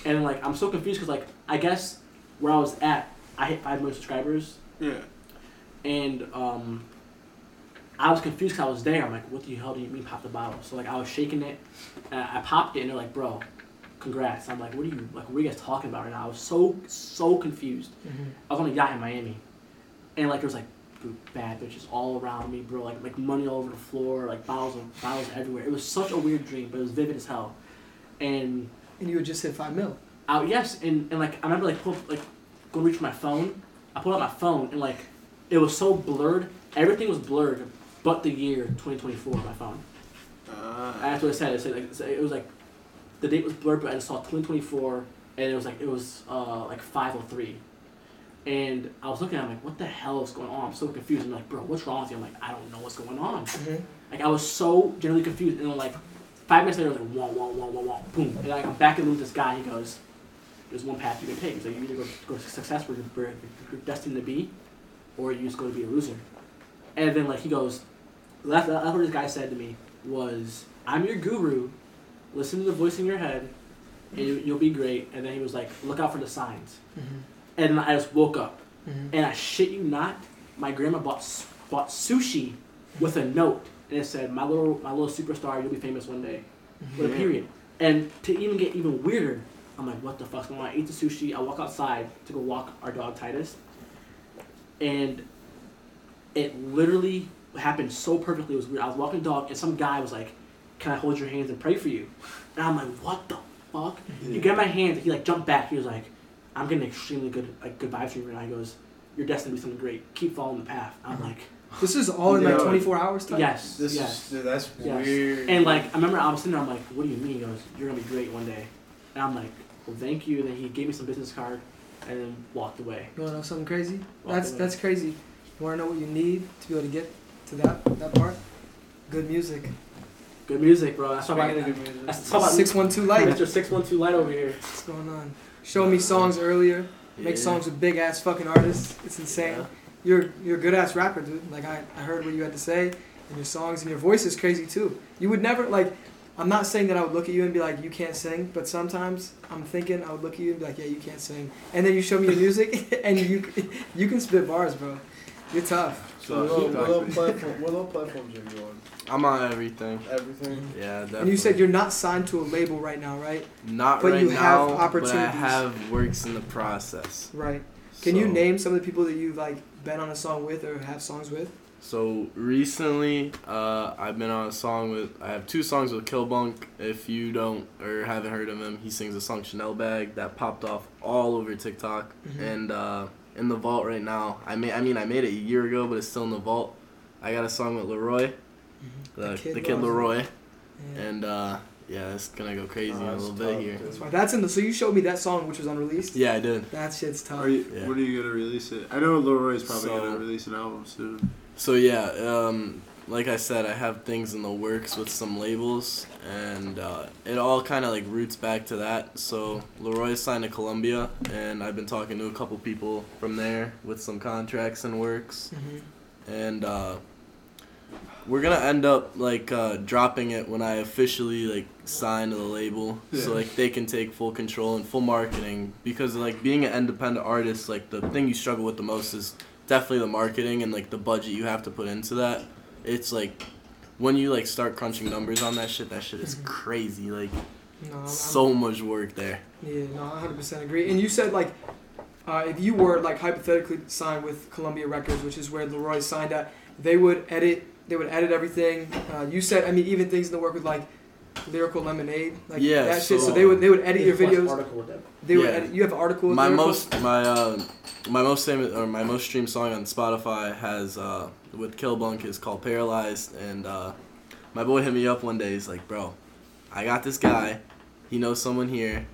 And like I'm so confused because like I guess where I was at, I hit five million subscribers, Yeah. and um, I was confused because I was there. I'm like, what the hell do you mean pop the bottle? So like I was shaking it, and I popped it, and they're like, bro, congrats. I'm like, what are you like? What are you guys talking about right now? I was so so confused. Mhm. I was on a yacht in Miami, and like there was like bro, bad bitches all around me, bro. Like like money all over the floor, like bottles of bottles everywhere. It was such a weird dream, but it was vivid as hell. And And you would just hit five mil. out yes, and, and like I remember like pull, like go reach my phone. I pulled out my phone and like it was so blurred. Everything was blurred, but the year 2024 on my phone. Uh, That's what it said. It said like it was like the date was blurred, but I just saw 2024, and it was like it was uh like 503. And I was looking at it, I'm like, what the hell is going on? I'm so confused. I'm like, bro, what's wrong with you? I'm like, I don't know what's going on. Mhm. Like I was so genuinely confused, and then like five minutes later, I was like, wah wah wah wah wah, boom, and like I'm back in with this guy. He goes, "There's one path you can take. He's like, you either go go to success where you're, you're destined to be, or you just go to be a loser." And then like he goes, that's, that's what this guy said to me was, "I'm your guru. Listen to the voice in your head, and you, you'll be great." And then he was like, "Look out for the signs." Mhm. And I just woke up, Mhm. and I shit you not, my grandma bought bought sushi with a note, and it said, "My little my little superstar, you'll be famous one day." With a period. And to even get even weirder, I'm like, "What the fuck?" going on?" I eat the sushi. I walk outside to go walk our dog Titus, and it literally happened so perfectly. It was weird. I was walking the dog, and some guy was like, "Can I hold your hands and pray for you?" And I'm like, "What the fuck?" He grabbed my hands. and He like jumped back. He was like, "I'm getting extremely good like good vibes from you." And I goes, "You're destined to be something great. Keep following the path." I'm mm-hmm. like, This is all in like Yeah. 24 hours time. "Yes, This yes." is dude, that's Yes. weird. And like I remember I was sitting there, I'm like, "What do you mean?" He goes, "You're gonna be great one day." And I'm like, "Well, thank you." And then he gave me some business card, and then walked away. You wanna know something crazy? Walk That's away. that's crazy. You wanna know what you need to be able to get to that that part? Good music. Good music, bro. That's why Speaking I of good music, That's talk about Six one two light. Mr. Six One Two Light over here. What's going on? Show me songs earlier. Make Yeah. songs with big ass fucking artists. It's insane. Yeah. You're you're a good ass rapper, dude. Like I, I heard what you had to say and your songs and your voice is crazy too. You would never like I'm not saying that I would look at you and be like, you can't sing, but sometimes I'm thinking I would look at you and be like, yeah, you can't sing. And then you show me your music and you you can spit bars, bro. You're tough. So what, little, what, platform, what little platforms are you on? I'm on everything. Everything. Yeah, definitely. And you said you're not signed to a label right now, right? not but right you have now, but I have works in the process. Right. Can you name some of the people that you've like been on a song with or have songs with? So recently, uh, I've been on a song with. I have two songs with Killbunk. If you don't or haven't heard of him, he sings a song Chanel Bag that popped off all over TikTok. Mhm. And uh, in the vault right now, I made. I mean, I made it a year ago, but it's still in the vault. I got a song with LAROI, the, The Kid the kid LAROI. LAROI, Yeah. and uh, yeah, it's gonna go crazy Oh, in a that's little bit here. dude. That's why. That's in the. So you showed me that song, which was unreleased. Yeah, I did. That shit's tough. Are you, Yeah. When are you gonna release it? I know LAROI's probably So- gonna release an album soon. So yeah, um, like I said, I have things in the works with some labels, and uh, it all kind of like roots back to that. So LAROI signed to Columbia, and I've been talking to a couple people from there with some contracts and works, Mhm. and uh, we're gonna end up like uh, dropping it when I officially like sign to the label, so like they can take full control and full marketing. Because like being an independent artist, like the thing you struggle with the most is definitely the marketing and like the budget you have to put into that. It's like when you like start crunching numbers on that shit, that shit is crazy. Like No, so much work there. Yeah, no, I 100% agree. And you said like, uh, if you were like hypothetically signed with Columbia Records, which is where LAROI signed at, they would edit. They would edit everything. Uh, you said, I mean, even things in the work with like lyrical lemonade, like Yeah, that shit. So so- they would they would edit your videos. Article with them. They would edit. You have an article. My lyrical? most my uh, my most famous or my most streamed song on Spotify has uh, with Killbunk is called Paralyzed, and uh, my boy hit me up one day. He's like, "Bro, I got this guy. He knows someone here.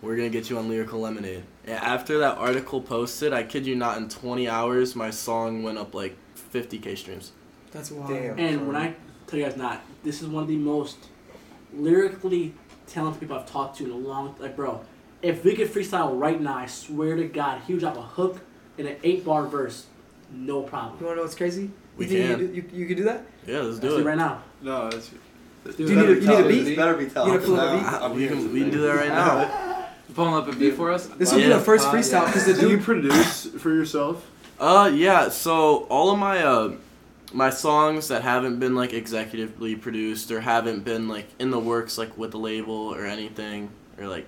We're gonna get you on Lyrical Lemonade." And after that article posted, I kid you not, in 20 hours, my song went up like 50k streams. That's wild. Damn. And when I tell you guys not, this is one of the most lyrically talented people I've talked to in a long like bro. If we could freestyle right now, I swear to God, he would drop a hook in an eight bar verse, no problem. You want to know what's crazy? We you can. You, do- you, you could do that? Yeah, let's Let's do do it. it right now. No, it's. Do you need a, you need a beat? This better be tough. You gonna pull a beat? Uh, we can we can do that right now. Pulling up a beat for us. This will be the first freestyle because the dude. Do you produce for yourself? Uh, yeah. So all of my uh, my songs that haven't been like executively produced or haven't been like in the works like with the label or anything or like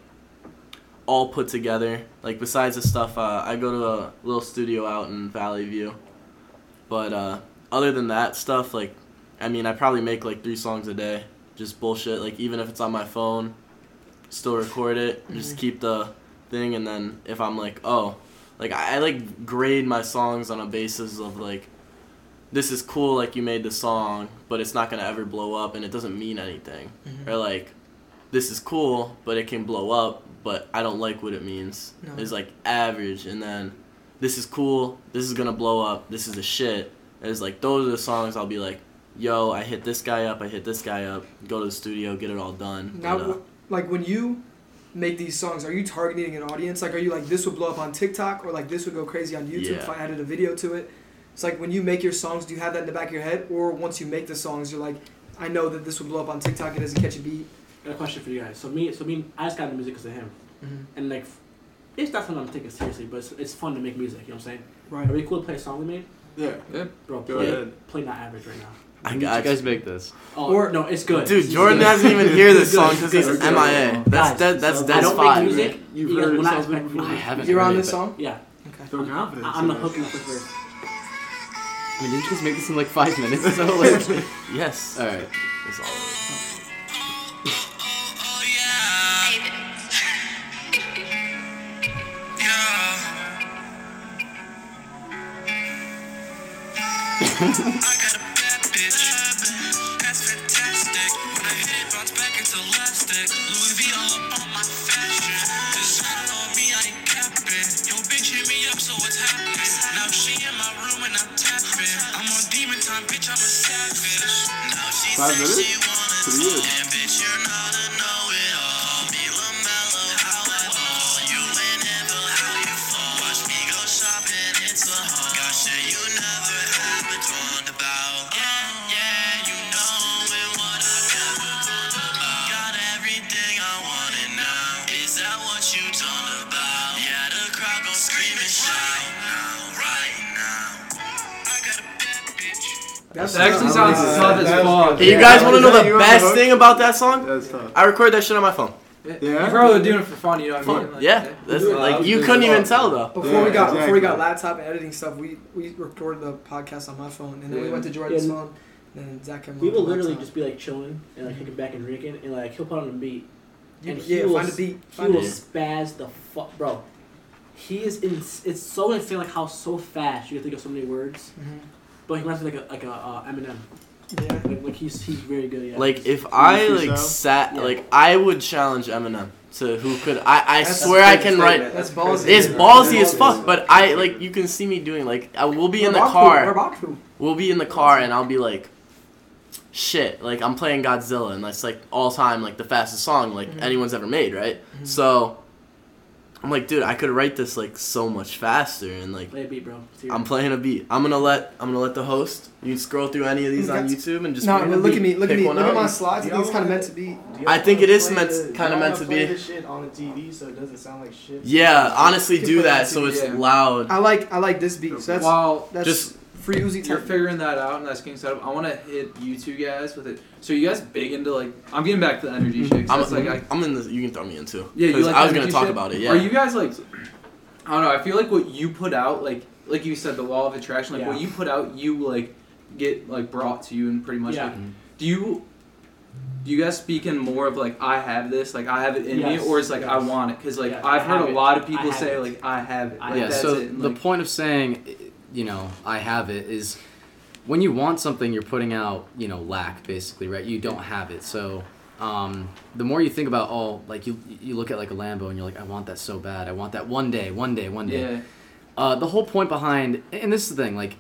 all put together. Like besides the stuff, uh, I go to a little studio out in Valley View, But uh, other than that stuff, like, I mean, I probably make like three songs a day, just bullshit. Like even if it's on my phone, still record it, just Mhm. keep the thing, and then if I'm like, oh, like I, I like grade my songs on a basis of like, this is cool, like you made the song, but it's not gonna ever blow up, and it doesn't mean anything, Mhm. or like, this is cool, but it can blow up, but I don't like what it means. No. It's like average, and then this is cool, this is gonna blow up, this is the shit. And it's like those are the songs I'll be like, yo, I hit this guy up, I hit this guy up, go to the studio, get it all done. Now, But, uh, like when you make these songs, are you targeting an audience? Like, are you like this would blow up on TikTok or like this would go crazy on YouTube if I added a video to it? It's like when you make your songs, do you have that in the back of your head, or once you make the songs, you're like, I know that this would blow up on TikTok. It doesn't catch a beat. I got a question for you guys. So me, so me, I just got into music because of him, Mhm. and like, it's not something I'm taking seriously, but it's, it's fun to make music. You know what I'm saying? Right. Are we cool to play a song we made? Yeah. Yeah. Bro, Go play, ahead. play not average right now. I When got you guys make this? Oh Or- no, it's good. Dude, It's Jordan good. doesn't even hear this song because It's he's good. MIA. That's Guys, that, that's so I that's don't five. make music. You've you guys heard will not it expect me before? to I make haven't. You're heard on it, this song. Yeah, So confident. I- I'm the hook in the first verse. I mean, didn't you just make this in like five minutes? So like, Yes. all right. That's all. it is. Five minutes? Pretty good. That's It actually not- sounds tough as fuck. good. Hey, you Yeah. guys want to know the best the thing about that song? That's tough. I record that shit on my phone. Yeah. Yeah? You're probably doing it for fun, you know what I mean? Like, Yeah. That's Yeah. like you couldn't even tell though. Before Yeah, we got before we got laptop and editing stuff, we we recorded the podcast on my phone, and then we went to Jordan's Yeah. phone, and then Zach came We will literally laptop. just be like chilling and like kicking back and drinking, and like he'll put on a beat, You- and he yeah, will find a s- beat. He Find will a spaz the fuck, bro. He is in. It's so insane, like how so fast you can think of so many words. Mhm. But he reminds me like a like a uh, Eminem. Yeah. Like, like he's he's very good. Yeah. Like if I freestyle? like sat Yeah. like I would challenge Eminem to who could I I That's- swear I can write. That's ballsy. It's ballsy as fuck, but I like you can see me doing like I will be in the We're Baku, car. We're we'll be in the car and I'll be like, shit, like I'm playing Godzilla and that's like all time like the fastest song like Mhm. anyone's ever made, right? Mhm. So I'm like, dude, I could write this like so much faster and like play a beat, bro. See I'm playing a beat. I'm gonna let I'm gonna let the host. You can scroll through any of these on YouTube and just No, pick look beat. at me. Look at me. one Look at my slides. I think it's kind of meant to be. I think it is play meant- the- kinda meant wanna to play be. the shit on the TV so it doesn't sound like shit. Yeah, honestly, do that that so it's loud. I like I like this beat. So that's While that's Just- free Uzi you're figuring that out and that's getting set up, I want to hit you two guys with it. So you guys big into like, I'm getting back to the energy mm-hmm. shit. 'cause I'm, like, I, I'm in the. You can throw me in too. Yeah, you 'Cause like I was gonna talk shit? about it. Yeah. Are you guys like? I don't know. I feel like what you put out, like like you said, the law of attraction. Like what you put out, you like get like brought to you and pretty much Yeah. like. Do you? Do you guys speak in more of like I have this, like I have it in Yes, me, or it's like I want it? Because like Yeah, I've I heard have a it. lot of people say it. like I have it. Like, yeah. that's So it. and, the like, point of saying, you know, I have it is when you want something, you're putting out, you know, lack basically, right? You don't have it. So um, the more you think about, oh, like you you look at like a Lambo and you're like, I want that so bad. I want that one day, one day, one day. yeah, Uh, the whole point behind, and this is the thing, like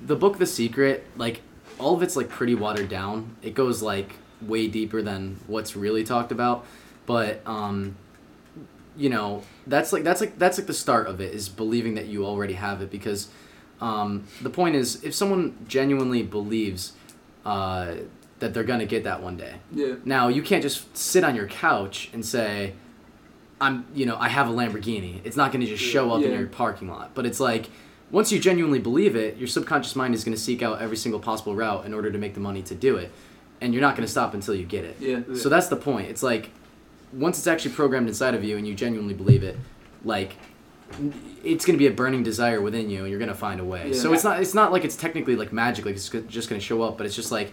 the book The Secret, like all of it's like pretty watered down. It goes like way deeper than what's really talked about, but um, you know that's like that's like that's like the start of it is believing that you already have it because um, the point is if someone genuinely believes uh, that they're gonna get that one day, yeah, now you can't just sit on your couch and say, "I'm," you know, I have a Lamborghini. It's not going to just show up in your parking lot. But it's like once you genuinely believe it, your subconscious mind is going to seek out every single possible route in order to make the money to do it, and you're not going to stop until you get it. yeah. So that's the point. It's like once it's actually programmed inside of you and you genuinely believe it, like it's going to be a burning desire within you and you're going to find a way. So it's not it's not like it's technically like magic like it's just going to show up, but it's just like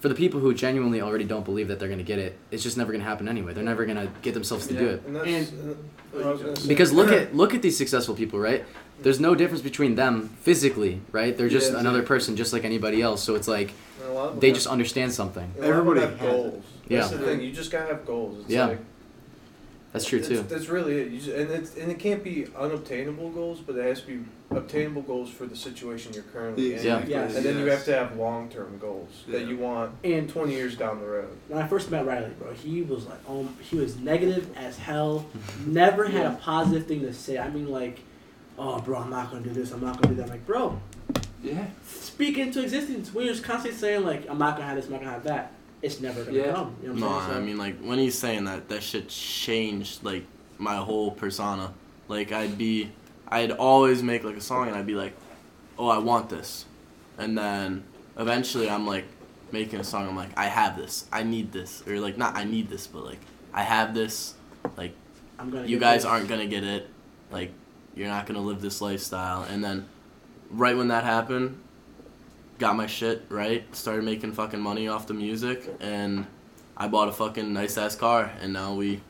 for the people who genuinely already don't believe that they're going to get it, it's just never going to happen anyway. They're never going to get themselves to do it. And that's, uh, what I was gonna say. Because look at look at these successful people, right? There's no difference between them physically, right? They're just Yeah, another exactly. person just like anybody else. So it's like And a lot of them they have- just understand something. a lot of them Everybody have has goals. Yeah. That's the thing. You just gotta have goals. It's Yeah. like, That's true That's- too. That's really it. You just, and it's and it can't be unobtainable goals, but it has to be obtainable goals for the situation you're currently in. Yeah. Yes. And then you have to have long term goals that you want And 20 years down the road. when I first met Riley, bro, he was like, um, he was negative as hell. Never had a positive thing to say. I mean, like, oh, bro, I'm not gonna do this. I'm not gonna do that. I'm like, bro, Yeah. speak into existence. We're just constantly saying like, I'm not gonna have this. I'm not gonna have that. It's never gonna Yeah. come. You know No, what I'm saying? I mean like when he's saying that, that shit changed like my whole persona. Like I'd be, I'd always make like a song and I'd be like, oh I want this, and then eventually I'm like making a song. I'm like I have this, I need this, or like not I need this, but like I have this. Like I'm gonna. you guys this. aren't gonna get it. Like you're not gonna live this lifestyle. And then right when that happened, got my shit right, started making fucking money off the music, and I bought a fucking nice ass car, and now we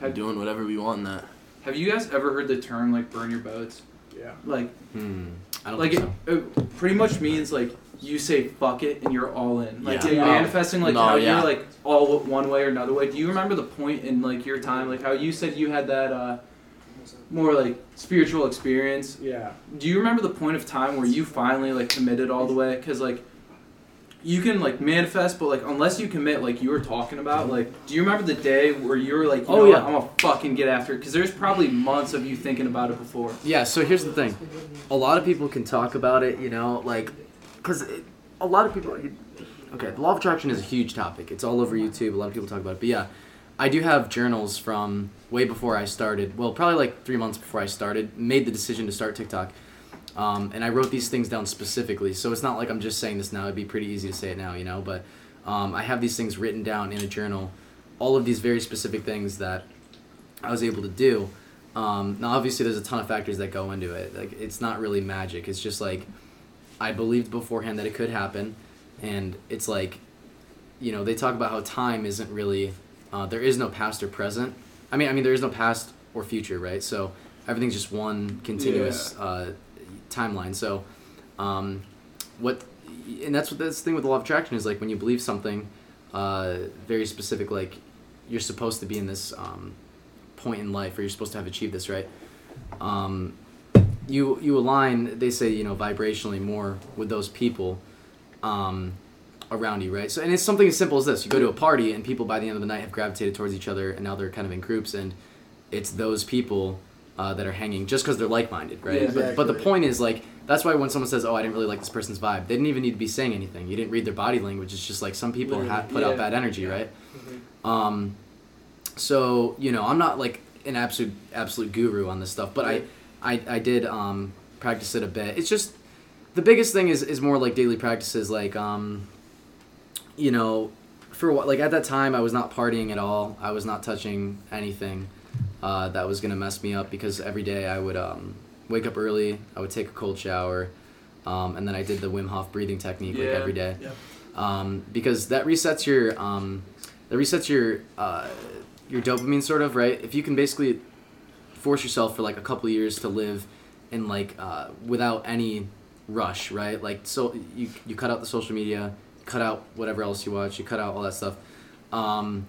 are doing whatever we want in that. have you guys ever heard the term like burn your boats? Yeah. Like Hmm. I don't like think it, it pretty much means like you say fuck it and you're all in. Like Yeah. you're Yeah. manifesting like No, how yeah. you're like all one way or another way. Do you remember the point in like your time like how you said you had that uh more like spiritual experience? Yeah. Do you remember the point of time where you finally like committed all the way? Cuz like you can like manifest, but like unless you commit, like you were talking about, like do you remember the day where you were like, you Oh, know yeah. what, I'm gonna fucking get after it? Because there's probably months of you thinking about it before. Yeah, so here's the thing. A lot of people can talk about it, you know, like, because a lot of people. Okay, the law of attraction is a huge topic. It's all over YouTube. A lot of people talk about it. But yeah, I do have journals from way before I started. Well, probably like three months before I started, made the decision to start TikTok. Um, and I wrote these things down specifically. So it's not like I'm just saying this now. It'd be pretty easy to say it now, you know. But um, I have these things written down in a journal. All of these very specific things that I was able to do. Um, now, obviously, there's a ton of factors that go into it. Like, it's not really magic. It's just like I believed beforehand that it could happen, and it's like, you know, they talk about how time isn't really. Uh, there is no past or present. I mean, I mean, there is no past or future, right? So everything's just one continuous uh, timeline. So, um, what, and that's what this thing with the law of attraction is like when you believe something uh, very specific, like you're supposed to be in this um, point in life, or you're supposed to have achieved this, right? Um, you you align. They say you know vibrationally more with those people um, around you, right? So and it's something as simple as this: you go to a party, and people by the end of the night have gravitated towards each other, and now they're kind of in groups, and it's those people uh, that are hanging just because they're like-minded, right? Yeah, but, but the point is like that's why when someone says, "Oh, I didn't really like this person's vibe," they didn't even need to be saying anything. You didn't read their body language. It's just like some people Literally, ha- put out bad energy, right? Um, so you know, I'm not like an absolute absolute guru on this stuff, but I, I, I did um, practice it a bit. It's just the biggest thing is is more like daily practices, like um, you know, for what like at that time I was not partying at all. I was not touching anything uh, that was gonna mess me up because every day I would um, wake up early. I would take a cold shower, um, and then I did the Wim Hof breathing technique like every day Yep. um, because that resets your um, that resets your uh, your dopamine sort of right. If you can basically force yourself for like a couple of years to live in like uh, without any rush, right? Like so you you cut out the social media, cut out whatever else you watch, you cut out all that stuff, um,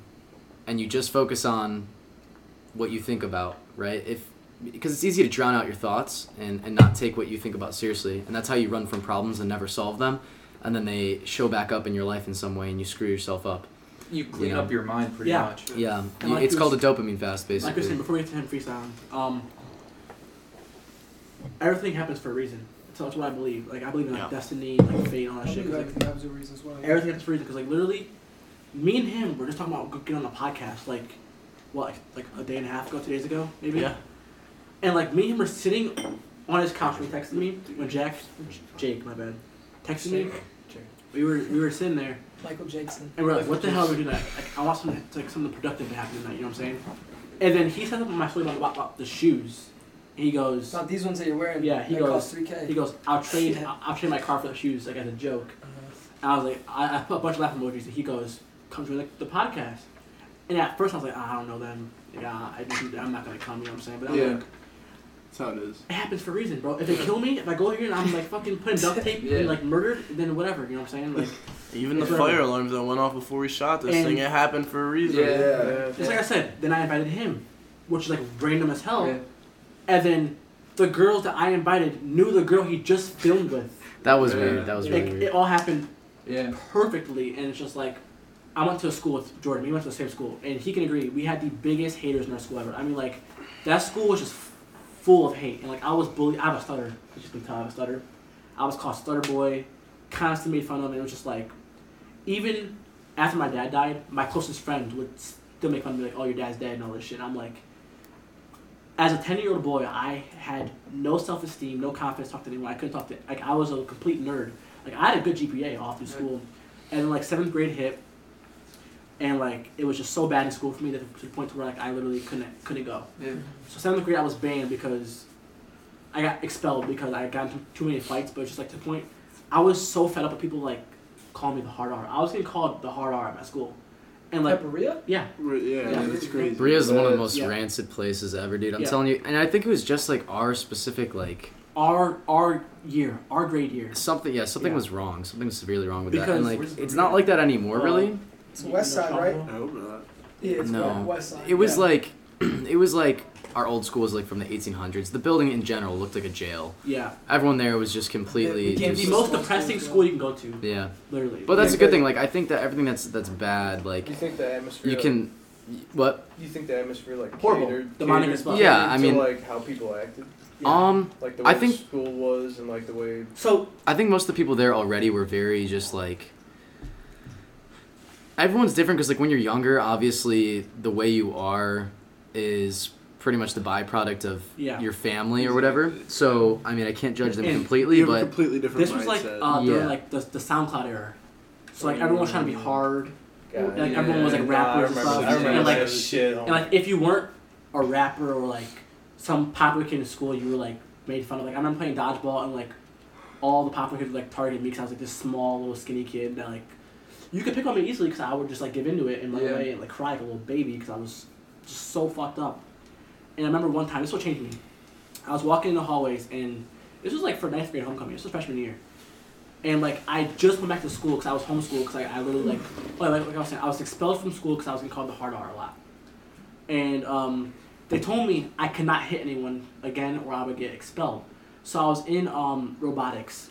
and you just focus on what you think about, right? If because it's easy to drown out your thoughts and, and not take what you think about seriously, and that's how you run from problems and never solve them, and then they show back up in your life in some way, and you screw yourself up. You clean know. up your mind pretty Yeah. much. Yeah, And like it's you called a dopamine fast, basically. Like I was saying before we get to him freestyling, um, everything happens for a reason. So that's what I believe. Like I believe in like Yeah. destiny, like fate, and all that shit. 'cause, like, that was the reason as well. everything happens for a reason. Because like literally, me and him were just talking about getting on the podcast. Like, what, like, like a day and a half ago, two days ago, maybe. Yeah. And like me and him were sitting on his couch when he texted me when Jack, Jake, my bad, texted me. We were we were sitting there Michael Jackson. and we're like, what the hell are we doing? Like, I want something like something productive to happen tonight. You know what I'm saying? And then he said something on my story about, about the shoes, he goes, Not these ones that you're wearing. Yeah, he goes- cost 3K. he goes, I'll trade, Yeah. I'll, I'll trade my car for the shoes, like as a joke. Uh-huh. And I was like, I, I put a bunch of laugh emojis, and he goes, come to the, the podcast. And at first I was like, "Ah, I don't know them. Yeah, I just, I'm not gonna come. You know what I'm saying? But I'm Yeah. like, That's how it is. it happens for a reason, bro. If they kill me, if I go here and I'm like fucking putting duct tape Yeah. and like murdered, then whatever. You know what I'm saying? Like, Even the It's fire whatever. alarms that went off before we shot this And- thing, it happened for a reason. Yeah. just like I said, then I invited him, which is like random as hell. Yeah. And then the girls that I invited knew the girl he just filmed with. That was Yeah. weird. That was really Like, weird. it all happened Yeah. perfectly, and it's just like I went to a school with Jordan. We went to the same school, and he can agree. We had the biggest haters in our school ever. I mean, like that school was just full of hate, and like I was bullied. I have a stutter. You just can tell I have a stutter. I was called stutter boy, constantly made fun of, and it was just like, even after my dad died, my closest friend would still make fun of me, like, "Oh, your dad's dead" and all this shit. And I'm like, as a ten year old boy, I had no self esteem, no confidence to talk to anyone. I couldn't talk to like I was a complete nerd. Like I had a good GPA all through school, and then like seventh grade hit, and like it was just so bad in school for me that to the point to where like I literally couldn't couldn't go. Yeah. So seventh grade I was banned because I got expelled because I got into too many fights. But it's just like to the point, I was so fed up with people like calling me the hard R. I was getting called the hard R at my school, and like Pepperia? yeah, Yeah, Yeah. that's crazy. Bria's one of the most Yeah. rancid places ever, dude. I'm Yeah. telling you, and I think it was just like our specific like our our year, our grade year. something. Yeah, something Yeah. was wrong. Something was severely wrong with that. And Because- like, it's not like that anymore, Uh, really. It's West Side, right? I hope not. Yeah, it's No. West Side. It was Yeah. like, it was like our old school was like from the 1800s. The building in general looked like a jail. Yeah, Everyone there was just completely. It became the just- most depressing school you can go to, yeah, literally. but that's a good thing. Like I think that everything that's that's bad, like You think the atmosphere? you can, what? You think the atmosphere like Horrible. catered, Demonic catered as. Yeah, I to, mean- like how people acted, Yeah. Um, like the way I think- the school was, and like the way. so I think most of the people there already were very just like. Everyone's different because like when you're younger, obviously the way you are is pretty much the byproduct of Yeah. your family or whatever. So I mean, I can't judge them And completely, You have a but completely different this was like uh, during Yeah. like the, the SoundCloud era. So like everyone was trying to be hard, God, Like, everyone was, like, Nah, rappers I and stuff, I remember and, like- that shit. and like if you weren't a rapper or like some popular kid in school, you were like made fun of. Like I remember playing dodgeball and like all the popular kids would like target me because I was like this small little skinny kid that like you could pick on me easily because I would just like give into it and run Yeah. away and like cry like a little baby because I was just so fucked up. And I remember one time this will change me. I was walking in the hallways and this was like for ninth grade homecoming. This was freshman year. And like I just went back to school because I was homeschooled because I, I literally like, like like like I was saying I was expelled from school because I was getting called the hard R a lot. And um, they told me I could not hit anyone again or I would get expelled. So I was in um, robotics.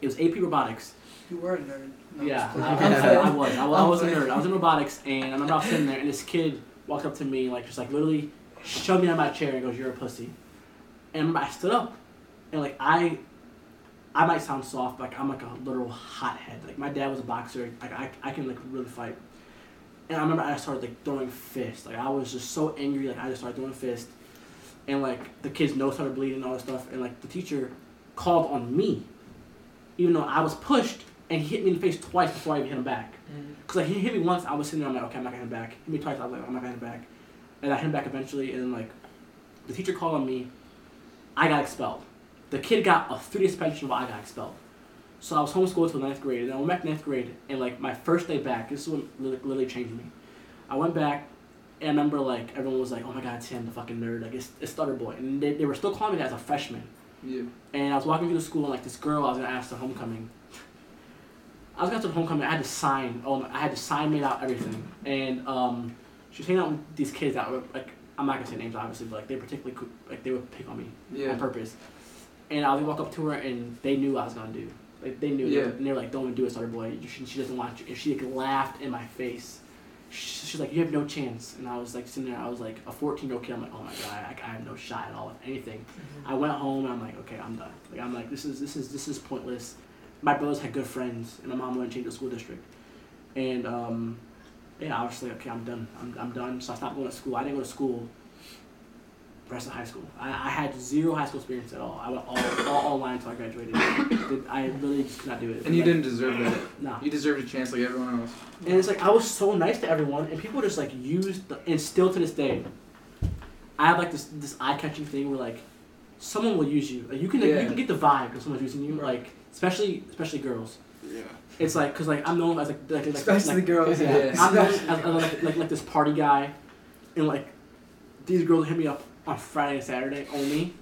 It was AP robotics. You were a nerd. No, Yeah, I, I, was. I, was- I was a nerd. I was in robotics, and I remember I was sitting there, and this kid walked up to me, like just like literally shoved me out of my chair and goes, "You're a pussy." And I stood up, and like I, I might sound soft, but like I'm like a literal hothead. Like my dad was a boxer. Like I, I can like really fight. And I remember I started like throwing fists. Like I was just so angry. Like I just started throwing fists, and like the kid's nose started bleeding and all this stuff. And like the teacher called on me, even though I was pushed and he hit me in the face twice before I even hit him back. Mm-hmm. Cause like he hit me once, I was sitting there. I'm like, okay, I'm not gonna hit him back. Hit me twice, I was like, I'm not gonna hit him back. And I hit him back eventually, and then like, the teacher called on me. I got expelled. The kid got a three day suspension while I got expelled. So I was homeschooled till ninth grade, and then I went back to ninth grade, and like my first day back, this is what literally, changed me. I went back, and I remember like everyone was like, "Oh my God, Tim, the fucking nerd!" Like it's, it's Stutter Boy, and they, they were still calling me that as a freshman. Yeah. And I was walking through the school, and like this girl, I was gonna ask to homecoming. I was going to the homecoming. I had to sign. Oh, I had to sign made out everything, and um, she was hanging out with these kids that were like, I'm not gonna say names obviously, but like they particularly could, like they would pick on me Yeah. on purpose. And I would walk up to her, and they knew what I was gonna do. Like they knew. Yeah. And they were like, "Don't even do it, Sutter boy. She, she doesn't want you." And she like, laughed in my face. She, she's like, "You have no chance." And I was like sitting there. I was like a 14 year old kid. I'm like, "Oh my god, I, I have no shot at all with anything." I went home and I'm like, "Okay, I'm done." Like I'm like, "This is this is this is pointless." My brothers had good friends, and my mom wouldn't change the school district. And um, yeah, I was just like, "Okay, I'm done. I'm I'm done." So I stopped going to school. I didn't go to school the rest of high school. I, I had zero high school experience at all. I went all, all online until I graduated. Did- I really just could not do it. And you Like, didn't deserve that. No. You deserved a chance like everyone else. And it's like I was so nice to everyone, and people just like used, the, and still to this day, I have like this this eye catching thing where like someone will use you. Like you can like, Yeah. you can get the vibe when someone's using you. Like especially especially girls. Yeah. It's like because like I'm known as like like, like Especially like, the girls. yeah. Yeah. I'm known as, as like, like like this party guy, and like these girls hit me up on Friday and Saturday only,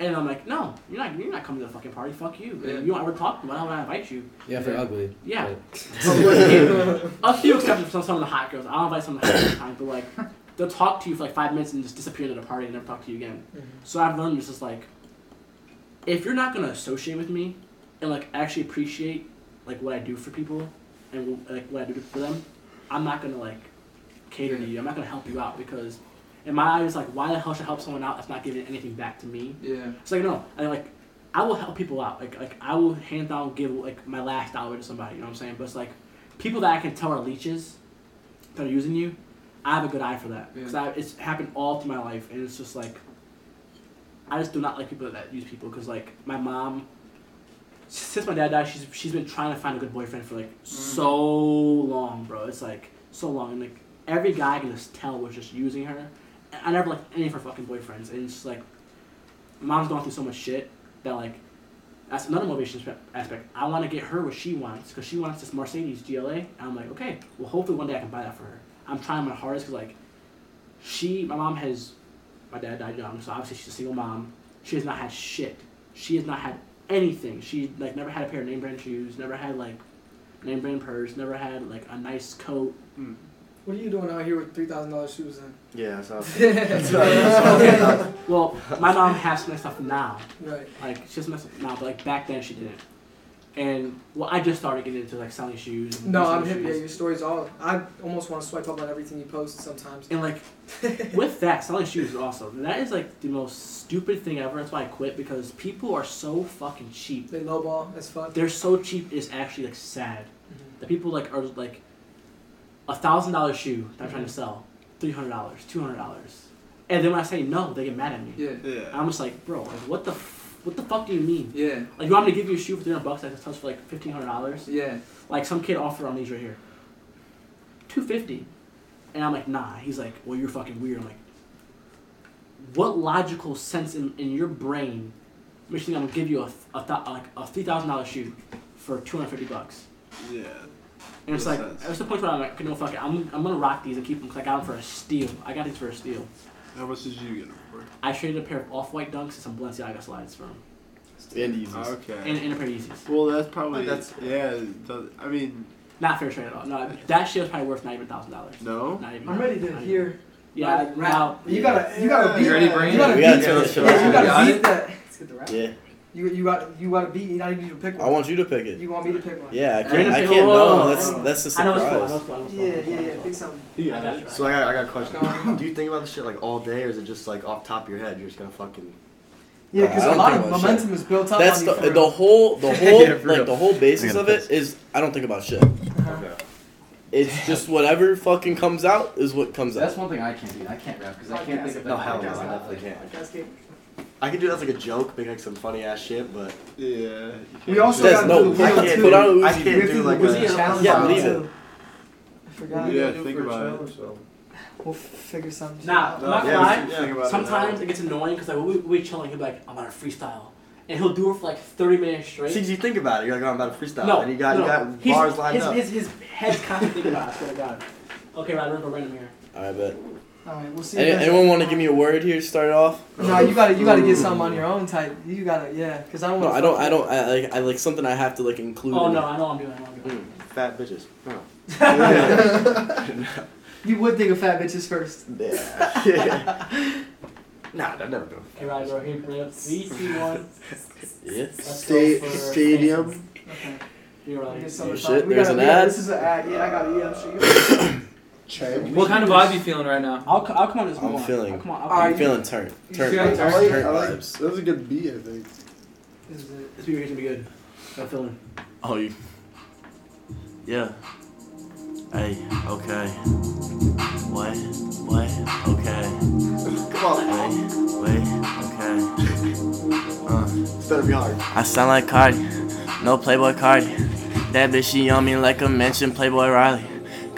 and I'm like, no, you're not you're not coming to the fucking party. Fuck you. Yeah. You don't ever talk to me. Why would I invite you? Yeah, if they're ugly. Yeah. but- A few exceptions for some of the hot girls. I'll invite some of the hot girls sometimes, but like they'll talk to you for like five minutes and just disappear at a party and never talk to you again. Mm-hmm. So I've learned it's just like if you're not gonna associate with me and like actually appreciate like what I do for people and like what I do for them, I'm not gonna like cater to you. I'm not gonna help you out because in my eyes, like why the hell should I help someone out that's not giving anything back to me? Yeah. It's like no, I like I will help people out. Like like I will hand down give like my last dollar to somebody. You know what I'm saying? But it's like people that I can tell are leeches that are using you. I have a good eye for that because I it's happened all through my life, and it's just like I just do not like people that use people because like my mom. Since my dad died, she's she's been trying to find a good boyfriend for like mm. so long, bro. It's like so long, and like every guy I can just tell was just using her. And I never liked any of her fucking boyfriends, and it's just like mom's going through so much shit that like that's another motivation aspect. I want to get her what she wants because she wants this Mercedes GLA, and I'm like, okay, well hopefully one day I can buy that for her. I'm trying my hardest because like she, my mom has, my dad died young, so obviously she's a single mom. She has not had shit. She has not had anything. She like never had a pair of name brand shoes, never had like name brand purse, never had like a nice coat. Hmm. What are you doing out here with three thousand dollars shoes? Then? Yeah, so. Okay. Well, my mom has some nice stuff now. Right. Like she has some nice stuff now, but like back then she didn't. And well, I just started getting into like selling shoes. And No, I'm selling hip. Yeah, your stories all. I almost want to swipe up on everything you post sometimes. And like with that, selling shoes is awesome. That is like the most stupid thing ever. That's why I quit because people are so fucking cheap. They lowball as fuck. They're so cheap. It's actually like sad. Mm-hmm. The people like are like a thousand dollar shoe that I'm trying to mm-hmm. sell, three hundred dollars, two hundred dollars, and then when I say no, they get mad at me. Yeah. Yeah. I'm just like, bro, like what the, f- what the fuck do you mean? Yeah. Like you want me to give you a shoe for three hundred bucks that sells for like fifteen hundred dollars? Yeah. Like some kid offered on these right here, two fifty, and I'm like, nah. He's like, well, you're fucking weird. I'm like, what logical sense in, in your brain makes you think I'm gonna give you a, a th- like a three thousand dollar shoe for two hundred fifty bucks? Yeah. And it's Makes like, sense. it's the point where I'm like, okay, no, fuck it. I'm, I'm gonna rock these and keep them because I got them for a steal. I got these for a steal. How much did you get them for? I traded a pair of off white dunks and some Balenciaga slides for them. And Yeezys. Okay. And, and a pair of Yeezys. well, that's probably. That's- yeah. the- I mean, Not fair trade at all. No, that shit was probably worth not even thousand dollars. no. Not even. I'm ready to not even. hear. Yeah, rap. now You gotta, you gotta beat. You ready to bring you gotta We gotta beat. turn this shit yeah, off. you gotta beat it? that. Let's get the rap. Yeah. You, you got, you gotta beat. You not even need to pick one. I want you to pick it. You want me to pick one? Yeah, I can't. gonna I can't know. That's that's the I know it's cool. I surprise. know it's cool. I know it's cool. Yeah, I know it's yeah, yeah. Pick something. I got you. So I got, I got a question. Do you think about this shit like all day, or is it just like off top of your head? You're just gonna fucking. Yeah, because a lot of momentum shit. is built up That's on the for the whole the whole Yeah, like the whole basis of gotta it is I don't think about shit. Uh-huh. Okay. It's just whatever fucking comes out is what comes That's out. That's one thing I can't do. I can't rap because I can't think of No, that. hell podcast no, I definitely can't. Podcast game. I could do that as like a joke, make like some funny ass shit, but Yeah. We also do Yes, gotta no, I can't too. put on a I Uzi. can't We have to do like the a. Challenge Yeah, now, believe it. too. I forgot. Yeah, Do think about it. so. We'll figure something. Nah, out. I'm not Yeah, lie. should think it Sometimes it gets annoying because like we we chilling, he'll be like, I'm on a freestyle, and he'll do it for like 30 minutes straight. See, you think about it. You're like, oh, I'm about to freestyle, No, and you got no. you got He's- bars lined his, up. His, his head's constantly thinking about it, I swear to God. Okay, right, we're gonna go random here. I bet. All right, we'll see. Any, if anyone want to give me a word here to start it off? No, you gotta, you gotta get something on your own type. You gotta, yeah, because I don't. No, wanna I don't. I don't. I like. I like something I have to like include. Oh in no, it. I know I'm doing. I know I'm doing. Mm, fat bitches. Oh. You would think of fat bitches first. Yeah. nah, I've never done. Okay, right, bro. Here, bro. Three, two, one. Yeah. Let's Sta- stadium. Okay. You're I'll right. Oh, shit, We there's gotta- an yeah, ad? This is an ad. Yeah, I got it. Yeah, I'm sure. you- What kind of vibe you feeling right now? I'll, co- I'll come on this I'm one. feeling- I'll come on. I'll All come right, on. I'm feeling turn. Turn. feeling vibes. turn? I like, Turn I like, vibes. that was a good beat, I think. This is it. This video is gonna be good. I'm feeling. Oh, you. Yeah. Hey, okay. What? What? Okay. Come on, Wait, wait, okay. Uh, this better be hard. I sound like Carti, no Playboi Carti. That bitch, she on me like a mention Playboy Riley.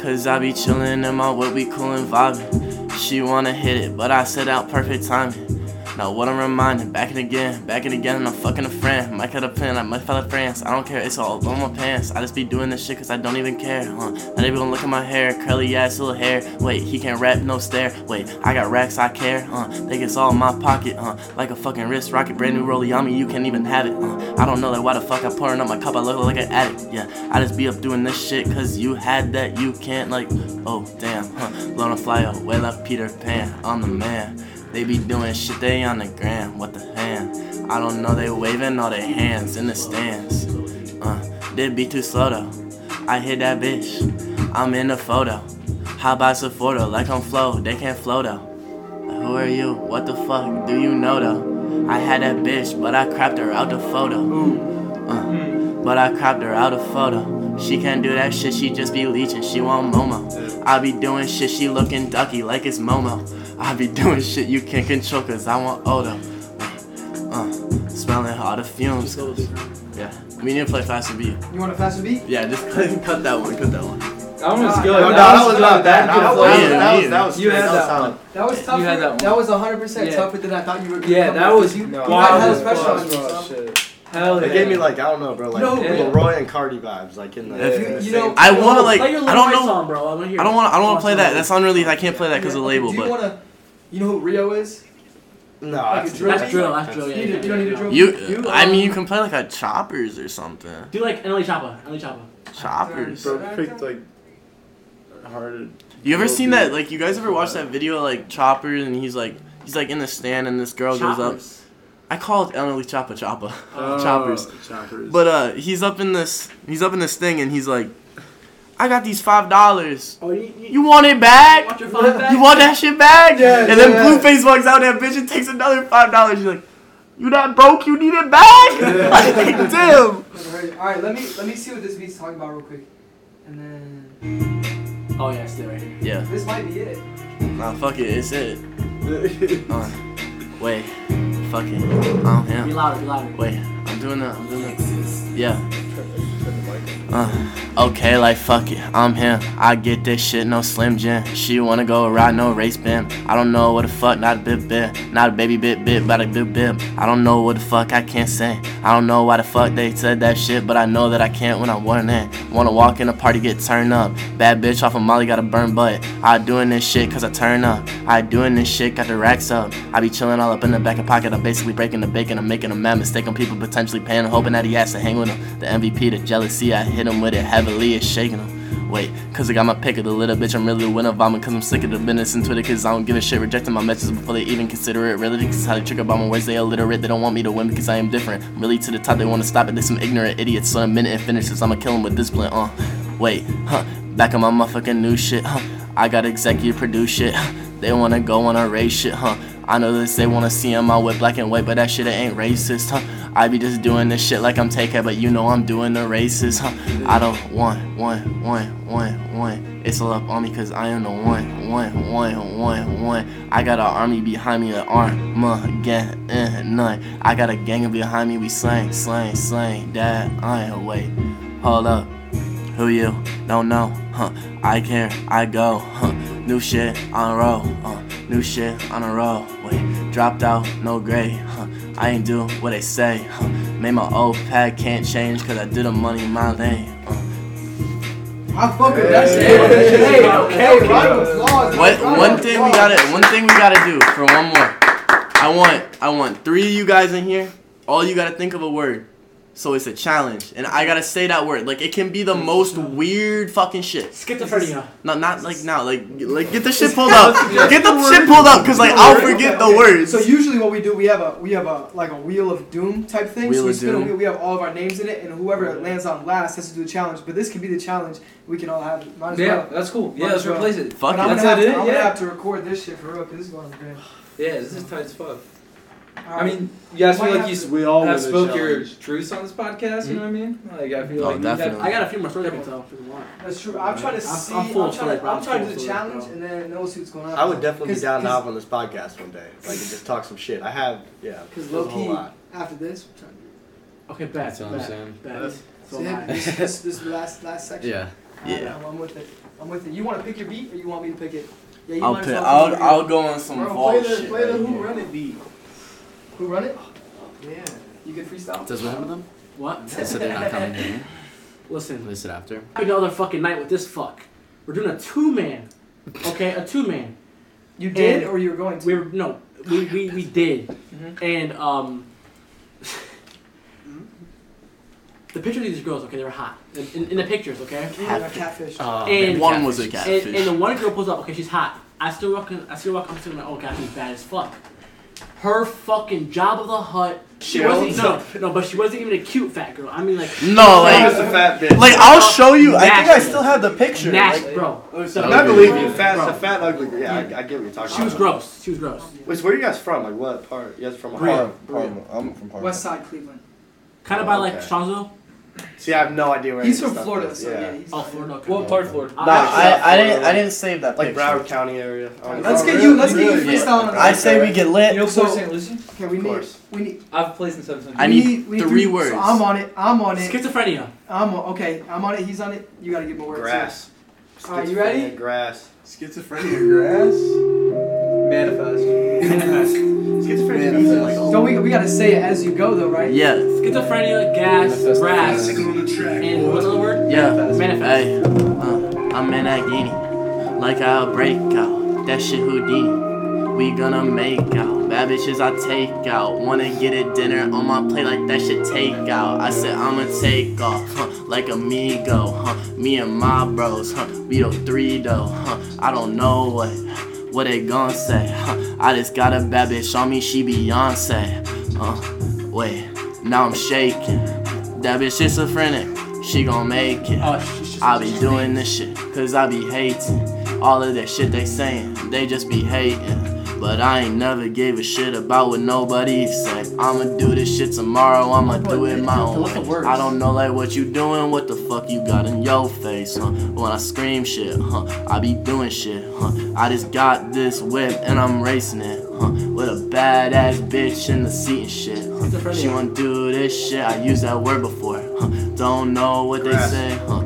Cause I be chillin' in my whip, we coolin' vibing. She wanna hit it, but I set out perfect timing. Now what I'm reminding, back and again, back and again, and I'm fucking a friend. Might cut a pen, I might fell friends. I don't care, it's all on my pants. I just be doing this shit cause I don't even care, huh? They be gonna look at my hair, curly ass little hair. Wait, he can't rap, no stare. Wait, I got racks, I care, huh? Think it's all in my pocket, huh? Like a fucking wrist rocket, brand new rollie on me, you can't even have it, huh? I don't know like why the fuck I'm pouring up my cup, I look like an addict, yeah. I just be up doing this shit cause you had that, you can't like, oh damn, huh? Blown a fly away like Peter Pan, I'm the man. They be doing shit, they on the gram, what the hand? I don't know, they waving all their hands in the stands. Uh, did be too slow though. I hit that bitch, I'm in the photo. How about Sephora, like I'm flow, they can't flow though. Like, who are you? What the fuck do you know though? I had that bitch, but I crapped her out the photo. Uh, but I crapped her out the photo. She can't do that shit, she just be leeching, she want Momo. I be doing shit, she looking ducky like it's Momo. I be doing shit you can't control cause I want Odo. Uh, smelling all the fumes. 'cause- yeah, we need to play Fast and Beat. You want a faster beat? Yeah, just cut, cut that one, cut that one. That one was good. no, That that was was not not bad. bad. You That could've was- played yeah, it. That was You had that was that one. That was tougher. You had that one. That was 100% Yeah. tougher than I thought you were. Yeah, gonna that was you. No, you had wild a special on plus, you. plus, shit. Hell yeah. It gave me like I don't know, bro, like No. LAROI and Carti vibes, like in the. If in the you know- same- I want to like, Play I don't know, song, bro. I wanna hear I don't want, I don't want to play it. that. That's unreleased. I can't play that because of the label, Do you but. Want to? You know who Rio is? No, Like that's- drill? That's drill. That's drill. Yeah, You, need yeah, you don't need a drill. You, You, I um, mean, you can play like a choppers or something. Do like NLE Choppa. NLE Choppa. Choppers. Bro picked like hard. You ever seen that? Like, you guys ever watch that video like choppers and he's like, he's like in the stand and this girl goes up. I call it Emily Choppa Choppa. Oh, choppers. Choppers. But uh, he's up in this, he's up in this thing and he's like, I got these five dollars. Oh, you, you, You want it back? want your phone back? You want that shit back? Yeah, and then yeah. Blueface walks out that bitch and takes another five dollars. You're like, "You that broke? You need it back?" like, damn. Never heard it. All right, let me let me see what this beat's talking about real quick, and then Oh yeah, still right here. Yeah. this might be it. Nah, fuck it. It's it. Uh, wait. Fuck it. Oh Be yeah. louder. Be louder. Wait. I'm doing that. I'm doing that. Yeah. Uh, okay, like fuck it, I'm him. I get this shit, no slim jim. She wanna go ride, no race bim. I don't know what the fuck, not a bit bit, not a baby bit bit, but a bit bib. I don't know what the fuck I can't say. I don't know why the fuck they said that shit, but I know that I can't when I want it. Wanna walk in a party, get turned up. Bad bitch off of Molly, got a burn butt. I doing this shit cause I turn up. I doing this shit, got the racks up. I be chilling all up in the back of pocket. I'm basically breaking the bacon. I'm making a mad mistake on people potentially paying, hoping that he has to hang with. The MVP, the jealousy, I hit him with it heavily, it's shaking him. Wait, cause I got my pick of the little bitch, I'm really the winner vomit Cause I'm sick of the business and Twitter Cause I don't give a shit, rejecting my messages before they even consider it Really, cause how they trick about my words, they illiterate They don't want me to win because I am different I'm really to the top, they wanna stop it, they some ignorant idiots So a minute and finish this, I'ma kill 'em with discipline, uh Wait, huh, back on my motherfucking new shit, huh I got executive produce shit. They wanna go on a race shit, huh I know this, they wanna see on my whip black and white But that shit it ain't racist, huh I be just doing this shit like I'm taking, but you know I'm doing the races, huh? I don't want, want, want, want, want. It's all up on me cause I am the one, one, one, one, one. I got an army behind me, an arm, again, none. I got a gang behind me, we slang, slang, slang. Dad, I ain't wait. Hold up. Who you? Don't know, huh? I care, I go, huh? New shit on a roll, uh. New shit on a roll. Dropped out, no grade, huh? I ain't do what they say, huh? Made my old pad can't change cause I did the money my lane, uh. I fuck with that shit. Hey, Hey, okay, okay, round of applause. What one thing we gotta one thing we gotta do for one more. I want I want three of you guys in here. All you gotta think of a word. So it's a challenge, and I gotta say that word. Like it can be the most weird fucking shit. Schizophrenia. No, not like now. Like like get the shit pulled up. Get the shit pulled up, cause like I'll forget the words. So usually what we do, we have a we have a like a wheel of doom type thing. Wheel so we of spin a doom. wheel. We have all of our names in it, and whoever lands on last has to do the challenge. But this could be the challenge. We can all have. Might as Yeah, well. that's cool. Yeah, Might let's well. replace it. Fuck But I'm it. gonna, That's have it, to, I'm gonna yeah. have to record this shit for real because this is going on the grid. Yeah, this is tight as fuck. I mean, you guys feel like you s- We all have win the spoke your challenge. truths on this podcast. You know what I mean? Like I feel Oh, like you have- definitely. I got a few more stories I can tell if you want. That's true. I'm trying to I'm- see. I'm I'm, full of trying to. stories. I'm I'm trying to full do of the stories, challenge bro. and then know what's what's going on. I would definitely be 'Cause- down to 'cause- hop on this podcast one day. Like and just talk some shit. I have yeah. Because there's low whole key, lot. after this, we're trying to do. Okay, bet. That's what I'm bet, saying. Bet. So So am yeah, I. this, this, this is the last last section. Yeah. Alright, Yeah. I'm, I'm with it. I'm with it. You want to pick your beat or you want me to pick it? Yeah, you I'll might as pick, well I'll pick I'll go on some Bro, vault play the shit. play the right Who here. Run It beat. Who run it? Yeah. You good freestyle? Does what happen to them? What? They said they're not coming here. Listen. They said after. Another fucking night with this fuck. We're doing a two man. Okay, a two man. You did, And or you were going to? We were no, we we, we did, Mhm. and um. The pictures of these girls, okay, they were hot. In, in, in the pictures, okay. Catfish. catfish. Uh, And One was a and, catfish. and the one girl pulls up, okay, she's hot. I still walk in, I still walk up to her, like, oh god, she's bad as fuck. Her fucking job of the hut. She wasn't no, no, but she wasn't even a cute fat girl. I mean like No, like, Just a fat bitch. like I'll show you. I think I still have the picture. nasty, Like, bro. Listen, I believe you. Fat, it's a fat, ugly. girl. Yeah, I, I get what you're talking about. She was gross. She was gross. Wait, so where are you guys from? Like what part? You guys from Berea. Ohio? I'm from Parma. West Side Cleveland. Kind of by like Okay. Charlottesville. See, I have no idea where. He's from this Florida, is. so yeah. he's Oh, Florida. Okay. What part of Florida? Nah, actually, I, I didn't I didn't save that Like. Broward County area. I. Let's Oh, get you. Let's get you Yeah. I say we get lit. You know So- St. Lucie? Okay, we need. We need. I've placed in 700. I we need we three so words. I'm on it. I'm on it. Schizophrenia. I'm on, okay. I'm on it. He's on it. You gotta give him a word. Grass. Alright, you ready? Grass. Schizophrenia grass. Manifest. Schizophrenia means like So. Don't we? We gotta say it as you go though, right? Yeah, Schizophrenia, gas, Manifest. grass, and what's the word? yeah. Manifest. Hey, uh, I'm in that guinea. Like I'll break out. That shit Houdini. We gonna make out. Bad bitches I take out. Wanna get a dinner on my plate like that shit take out. I said I'ma take off. Huh, like amigo. Huh, me and my bros. Huh, we the three though. Huh, I don't know what. What they gon' say? Huh, I just got a bad bitch on me, she Beyonce. Uh, wait, now I'm shaking. That bitch schizophrenic, she gon' make it. Oh. I be doing this shit, cause I be hating. All of that shit they saying, they just be hating. But I ain't never gave a shit about what nobody said. I'ma do this shit tomorrow, I'ma do it my own way. I don't know like what you doing, what the fuck you got in your face, huh? When I scream shit, huh? I be doing shit, huh? I just got this whip and I'm racing it, huh? With a badass bitch in the seat and shit, huh? She wanna do this shit, I used that word before, huh? Don't know what they say, huh?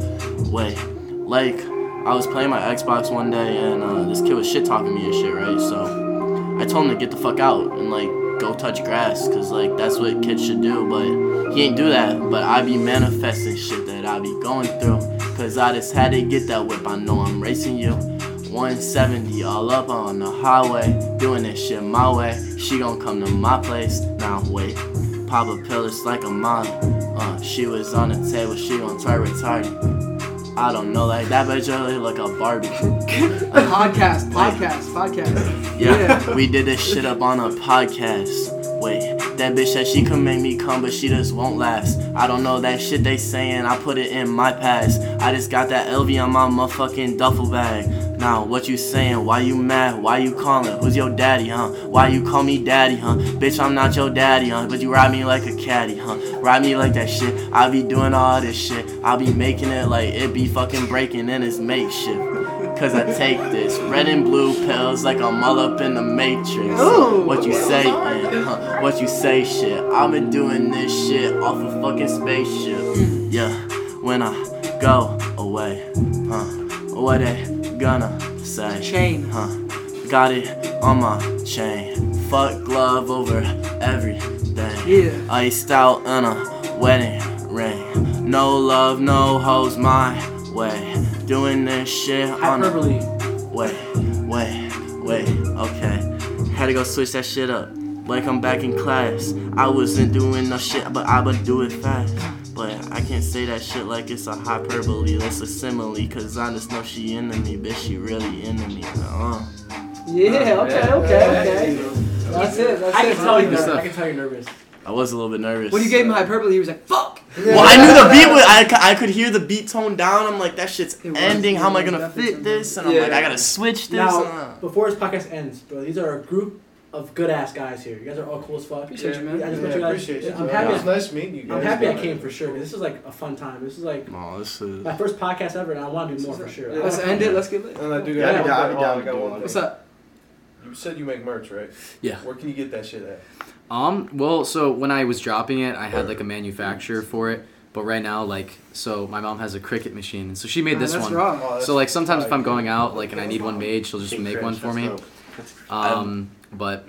Wait, like, I was playing my Xbox one day and uh, this kid was shit talking me and shit, right? So I told him to get the fuck out and like go touch grass, cause like that's what kids should do. But he ain't do that. But I be manifesting shit that I be going through, cause I just had to get that whip. I know I'm racing you. 170 all up on the highway, doing this shit my way. She gon' come to my place. Now wait, pop a pill, it's like a mom. Uh, she was on the table, she gon' turn retarded. I don't know, like that bitch really like a Barbie. Podcast. Podcast. Podcast. Yeah, we did this shit up on a podcast. Wait, that bitch said she could make me come, but she just won't last. I don't know that shit they saying, I put it in my past. I just got that LV on my motherfucking duffel bag. What you saying? Why you mad? Why you calling? Who's your daddy, huh? Why you call me daddy, huh? Bitch, I'm not your daddy, huh? But you ride me like a caddy, huh? Ride me like that shit. I be doing all this shit. I be making it like it be fucking breaking and it's makeshift. Cause I take this red and blue pills like I'm all up in the matrix. Ooh. What you say? Huh? What you say, shit? I've been doing this shit off a fucking spaceship. Yeah, when I go away, huh? What they gonna say? Chain. huh? Got it on my chain. Fuck glove over everything. Yeah. Iced out in a wedding ring. No love, no hoes my way. Doing this shit on a Hyperbole. Wait, wait, wait, okay. Had to go switch that shit up. Like I'm back in class. I wasn't doing no shit, but I would do it fast. But I can't say that shit like it's a hyperbole. That's a simile, cause I just know she into me, bitch. She really into me. Uh. Yeah. Okay. Okay. Okay. That's it. That's I it. can tell you're nervous. stuff. I can tell you're nervous. I was a little bit nervous. When you gave him hyperbole, he was like, "Fuck." Well, I knew the beat was. I, I could hear the beat tone down. I'm like, that shit's It was- ending. How am I it was gonna definitely fit this? And I'm Yeah. like, I gotta switch this. Now, uh. before this podcast ends, bro, these are a group of good ass guys here. You guys are all cool as fuck. Appreciate you, man. I just Yeah, want you guys. appreciate you. I'm bro. happy. It's nice meeting you guys. I'm happy I came for sure. This is like a fun time. This is like Oh, this is. my first podcast ever, and I want to do more for sure. Let's end it. Let's get lit. And I do Yeah, got I'd be down- I'd be one- down I to got one one. What's up? You said you make merch, right? Yeah. Where can you get that shit at? Um, well, so when I was dropping it, I had like a manufacturer for it. But right now, like, so my mom has a Cricut machine, and so she made Ah, this that's one. raw. Oh, that's So like sometimes if. I'm going out, like, and I need one made, she'll just make one for me. Um, but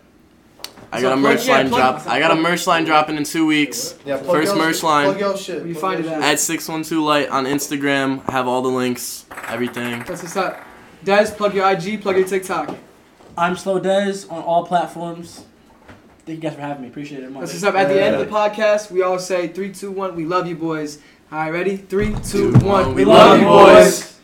I So got a plug- merch yeah, line plug- drop. I got a merch line dropping in two weeks. Yeah, plug First your- merch line. Plug your shit. You find your it at? At six one two light on Instagram. Have all the links, everything. That's what's up. Dez, plug your IG, plug your TikTok. I'm Slow Dez on all platforms. Thank you guys for having me. Appreciate it much. That's what's up. At the end of the podcast, we all say three, two, one. We love you, boys. All right, ready? Three, two, one. We love you, boys.